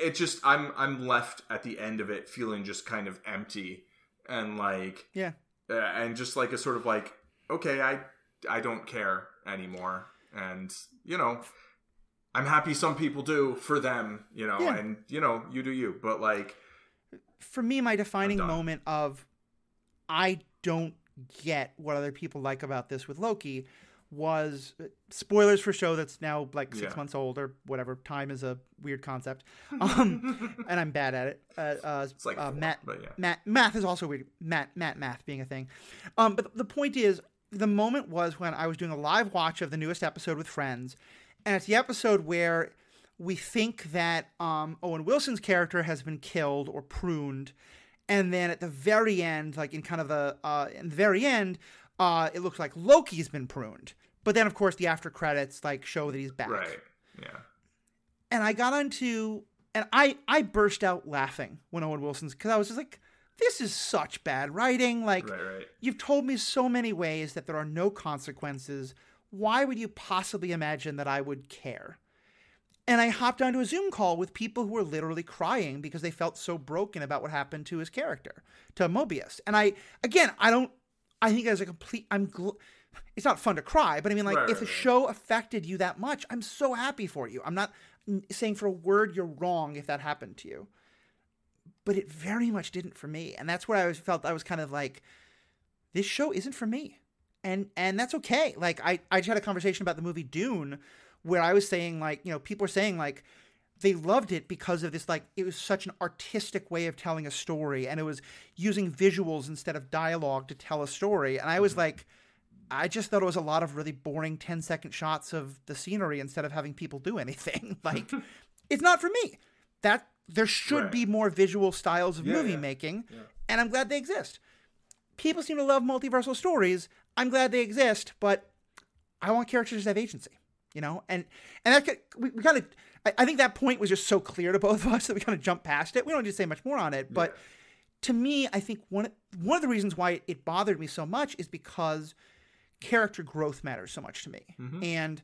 Speaker 2: it just I'm I'm left at the end of it feeling just kind of empty and like
Speaker 1: Yeah.
Speaker 2: uh, and just like a sort of like okay, I I don't care anymore and you know I'm happy some people do for them, you know,
Speaker 1: Yeah.
Speaker 2: and you know, you do you, but like
Speaker 1: For me, my defining moment of I don't get what other people like about this with Loki was spoilers for a show that's now like six
Speaker 2: Yeah.
Speaker 1: months old or whatever. Time is a weird concept, um, and I'm bad at it. Uh, uh,
Speaker 2: It's like
Speaker 1: uh,
Speaker 2: four,
Speaker 1: math,
Speaker 2: but yeah.
Speaker 1: math, math is also weird. Math, math, math being a thing. Um, but the point is, the moment was when I was doing a live watch of the newest episode with friends, and it's the episode where we think that um, Owen Wilson's character has been killed or pruned, and then at the very end, like in kind of the uh, in the very end, uh, it looks like Loki's been pruned. But then, of course, the after credits like show that he's back
Speaker 2: Right. Yeah.
Speaker 1: and I got onto and I I burst out laughing when Owen Wilson's because I was just like, this is such bad writing. Like
Speaker 2: Right. Right.
Speaker 1: you've told me so many ways that there are no consequences. Why would you possibly imagine that I would care? And I hopped onto a Zoom call with people who were literally crying because they felt so broken about what happened to his character, to Mobius. And I, again, I don't, I think as a complete, I'm, gl- it's not fun to cry, but I mean, like,
Speaker 2: Right,
Speaker 1: if
Speaker 2: right.
Speaker 1: show affected you that much, I'm so happy for you. I'm not saying for a word you're wrong if that happened to you. But it very much didn't for me. And that's where I was felt I was kind of like, this show isn't for me. And and that's okay. Like I, I just had a conversation about the movie Dune where I was saying like, you know, people were saying like they loved it because of this like it was such an artistic way of telling a story and it was using visuals instead of dialogue to tell a story. And I was mm-hmm. like I just thought it was a lot of really boring 10 second shots of the scenery instead of having people do anything. like it's not for me. That there should
Speaker 2: Right.
Speaker 1: be more visual styles of
Speaker 2: Yeah,
Speaker 1: movie
Speaker 2: yeah.
Speaker 1: making and I'm glad they exist people seem to love multiversal stories. I'm glad they exist, but I want characters to have agency, you know. And and that could- we, we kind of I, I think that point was just so clear to both of us that we kind of jumped past it. We don't need to say much more on it, but
Speaker 2: Yeah.
Speaker 1: to me, I think one one of the reasons why it bothered me so much is because character growth matters so much to me. Mm-hmm. And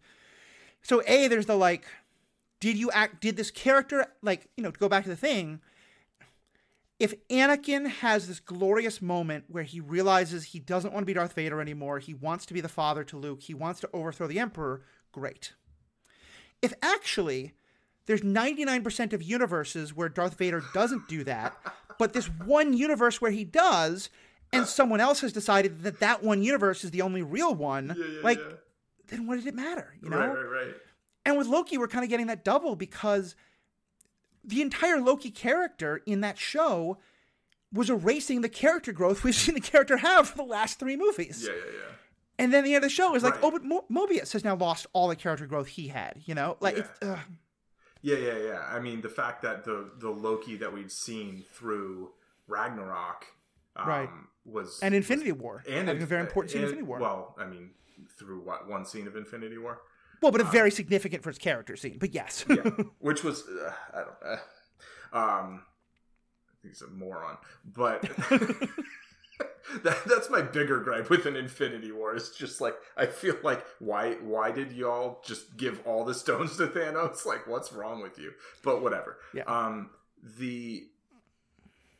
Speaker 1: so a there's the like did you act did this character like, you know, to go back to the thing, if Anakin has this glorious moment where he realizes he doesn't want to be Darth Vader anymore, he wants to be the father to Luke, he wants to overthrow the Emperor, great. If actually there's 99% of universes where Darth Vader doesn't do that, but this one universe where he does, and someone else has decided that that one universe is the only real one,
Speaker 2: Yeah, yeah,
Speaker 1: like,
Speaker 2: yeah.
Speaker 1: then what did it matter? You know?
Speaker 2: Right. Right. Right.
Speaker 1: And with Loki, we're kind of getting that double because the entire Loki character in that show was erasing the character growth we've seen the character have for the last three movies.
Speaker 2: Yeah. Yeah. Yeah.
Speaker 1: And then the end of the show is like,
Speaker 2: Right.
Speaker 1: oh, but Mo- Mobius has now lost all the character growth he had. You know, like
Speaker 2: Yeah. Yeah, yeah, yeah. I mean, the fact that the the Loki that we'd seen through Ragnarok, um,
Speaker 1: Right.
Speaker 2: was
Speaker 1: and Infinity War,
Speaker 2: and
Speaker 1: a very important scene in Infinity War.
Speaker 2: Well, I mean, through what one scene of Infinity War,
Speaker 1: Well, but a very significant for its character scene. But yes,
Speaker 2: yeah, which was uh, I don't, uh, um, he's a moron, but. That, that's my bigger gripe with an Infinity War. It's just like I feel like why why did y'all just give all the stones to Thanos? Like what's wrong with you? But whatever.
Speaker 1: Yeah.
Speaker 2: Um the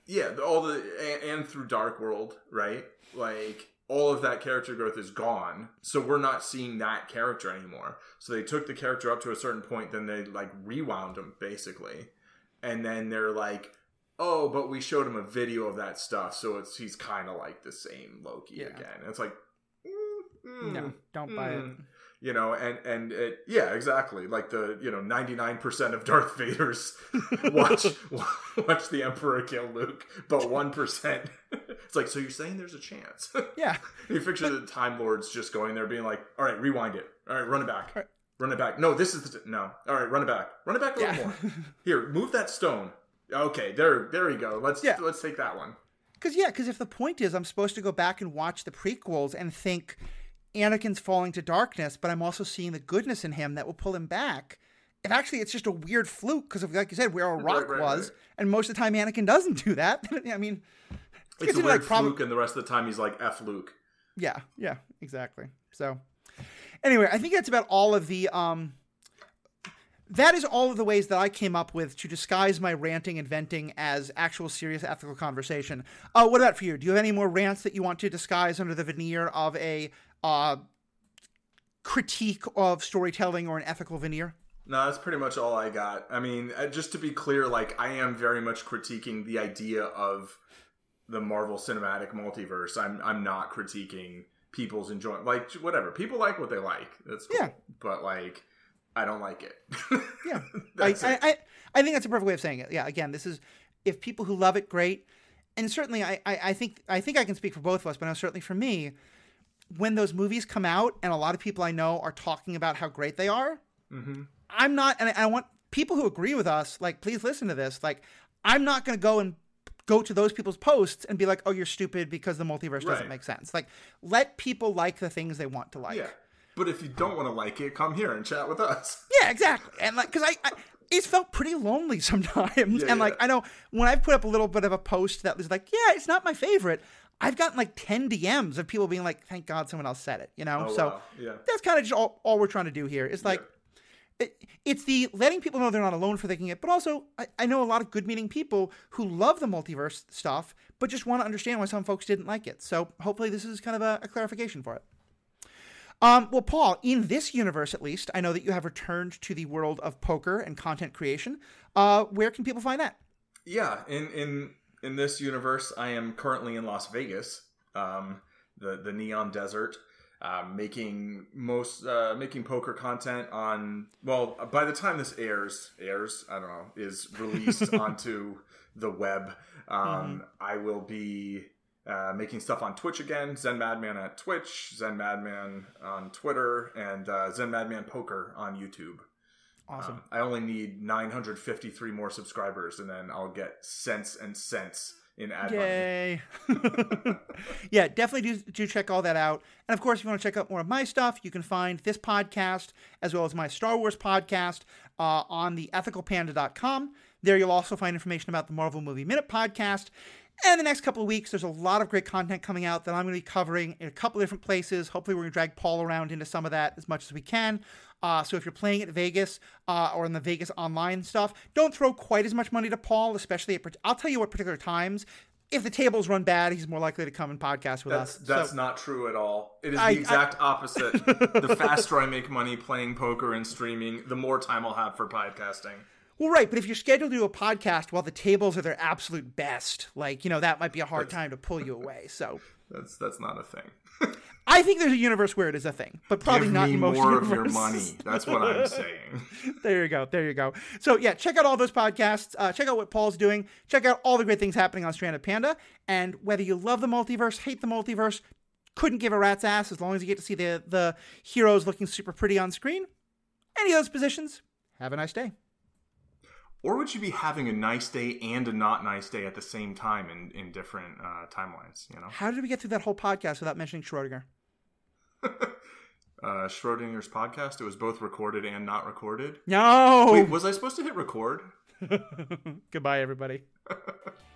Speaker 2: yeah, all the and, and through Dark World, right? Like all of that character growth is gone. So we're not seeing that character anymore. So they took the character up to a certain point, then they like rewound him basically. And then they're like, "Oh, but we showed him a video of that stuff, so it's he's kind of like the same Loki
Speaker 1: Yeah.
Speaker 2: again." And it's like, mm, mm,
Speaker 1: no, don't buy it.
Speaker 2: mm. You know, and and it, yeah, exactly. Like the you know ninety nine percent of Darth Vader's watch watch the Emperor kill Luke, but one percent. It's like so you're saying there's a chance.
Speaker 1: Yeah,
Speaker 2: you picture the Time Lords just going there, being like, "All right, rewind it. All right, run it back. Run it back. No, this is the t- no. All right, run it back. Run it back a little more. Here, move that stone. Okay, there, there we go. Let's
Speaker 1: Yeah.
Speaker 2: let's take that one.
Speaker 1: Because yeah, because if the point is I'm supposed to go back and watch the prequels and think Anakin's falling to darkness, but I'm also seeing the goodness in him that will pull him back. If actually it's just a weird fluke because like you said where a rock
Speaker 2: right,
Speaker 1: was,
Speaker 2: right.
Speaker 1: and most of the time Anakin doesn't do that. I mean,
Speaker 2: It's a weird
Speaker 1: like, prob-
Speaker 2: fluke, and the rest of the time he's like F Luke.
Speaker 1: Yeah, yeah, exactly. So anyway, I think that's about all of the um that is all of the ways that I came up with to disguise my ranting and venting as actual serious ethical conversation. Uh, what about for you? Do you have any more rants that you want to disguise under the veneer of a uh, critique of storytelling or an ethical veneer?
Speaker 2: No, that's pretty much all I got. I mean, uh, just to be clear, like I am very much critiquing the idea of the Marvel Cinematic Multiverse. I'm I'm not critiquing people's enjoyment. Like whatever, people like what they like. That's cool.
Speaker 1: Yeah.
Speaker 2: But like, I don't like it.
Speaker 1: Yeah. I,
Speaker 2: That's
Speaker 1: I. I, I think that's a perfect way of saying it. Yeah. Again, this is if people who love it, great. And certainly, I, I, I think I think I can speak for both of us, but no, certainly for me, when those movies come out and a lot of people I know are talking about how great they are,
Speaker 2: Mm-hmm.
Speaker 1: I'm not, and I, I want people who agree with us, like, please listen to this. Like, I'm not going to go and go to those people's posts and be like, oh, you're stupid because the multiverse doesn't make sense. Like, let people like the things they want to like.
Speaker 2: yeah. But if you don't want to like it, come here and chat with us.
Speaker 1: Yeah, exactly. And like, because I, I, it's felt pretty lonely sometimes.
Speaker 2: Yeah,
Speaker 1: and like,
Speaker 2: yeah.
Speaker 1: I know when I've put up a little bit of a post that was like, yeah, it's not my favorite. I've gotten like 10 DMs of people being like, thank God someone else said it, you know?
Speaker 2: Oh,
Speaker 1: so
Speaker 2: wow. yeah.
Speaker 1: that's kind of just all, all we're trying to do here. It's like, it, it's the letting people know they're not alone for thinking it, but also I, I know a lot of good meaning people who love the multiverse stuff, but just want to understand why some folks didn't like it. So hopefully this is kind of a, a clarification for it. Um, well, Paul, in this universe at least, I know that you have returned to the world of poker and content creation. Uh, where can people find that?
Speaker 2: Yeah, in in in this universe, I am currently in Las Vegas, um, the the neon desert, uh, making most uh, making poker content on. Well, by the time this airs, airs I don't know, is released onto the web, um, I will be. Uh, making stuff on Twitch again, Zen Madman at Twitch, Zen Madman on Twitter, and uh, Zen Madman Poker on YouTube.
Speaker 1: Awesome.
Speaker 2: Um, I only need 953 more subscribers, and then I'll get cents and cents in ad money.
Speaker 1: Yay. yeah, definitely do, do check all that out. And of course, if you want to check out more of my stuff, you can find this podcast as well as my Star Wars podcast uh, on the ethicalpanda.com. There you'll also find information about the Marvel Movie Minute podcast. And the next couple of weeks, there's a lot of great content coming out that I'm going to be covering in a couple of different places. Hopefully, we're going to drag Paul around into some of that as much as we can. Uh, so if you're playing at Vegas uh, or in the Vegas online stuff, don't throw quite as much money to Paul, especially at. I'll tell you what particular times. If the tables run bad, he's more likely to come and podcast with
Speaker 2: That's
Speaker 1: us.
Speaker 2: that's
Speaker 1: So-
Speaker 2: not true at all. It is
Speaker 1: I-
Speaker 2: the exact opposite. the faster I make money playing poker and streaming, the more time I'll have for podcasting.
Speaker 1: Well, right, but if you're scheduled to do a podcast while the tables are their absolute best, like you know, that might be a hard time to pull you away. So,
Speaker 2: That's that's not a thing.
Speaker 1: I think there's a universe where it is a thing, but probably
Speaker 2: Give
Speaker 1: not
Speaker 2: me
Speaker 1: in most
Speaker 2: more of your
Speaker 1: universes.
Speaker 2: money. That's what I'm saying.
Speaker 1: there you go. There you go. So yeah, check out all those podcasts. Uh, check out what Paul's doing. Check out all the great things happening on Stranded Panda. And whether you love the multiverse, hate the multiverse, couldn't give a rat's ass as long as you get to see the the heroes looking super pretty on screen. Any of those positions. Have a nice day.
Speaker 2: Or would you be having a nice day and a not nice day at the same time in, in different uh, timelines? You know,
Speaker 1: How did we get through that whole podcast without mentioning Schrodinger?
Speaker 2: uh, Schrodinger's podcast. It was both recorded and not recorded.
Speaker 1: No.
Speaker 2: Wait, was I supposed to hit record?
Speaker 1: Goodbye, everybody.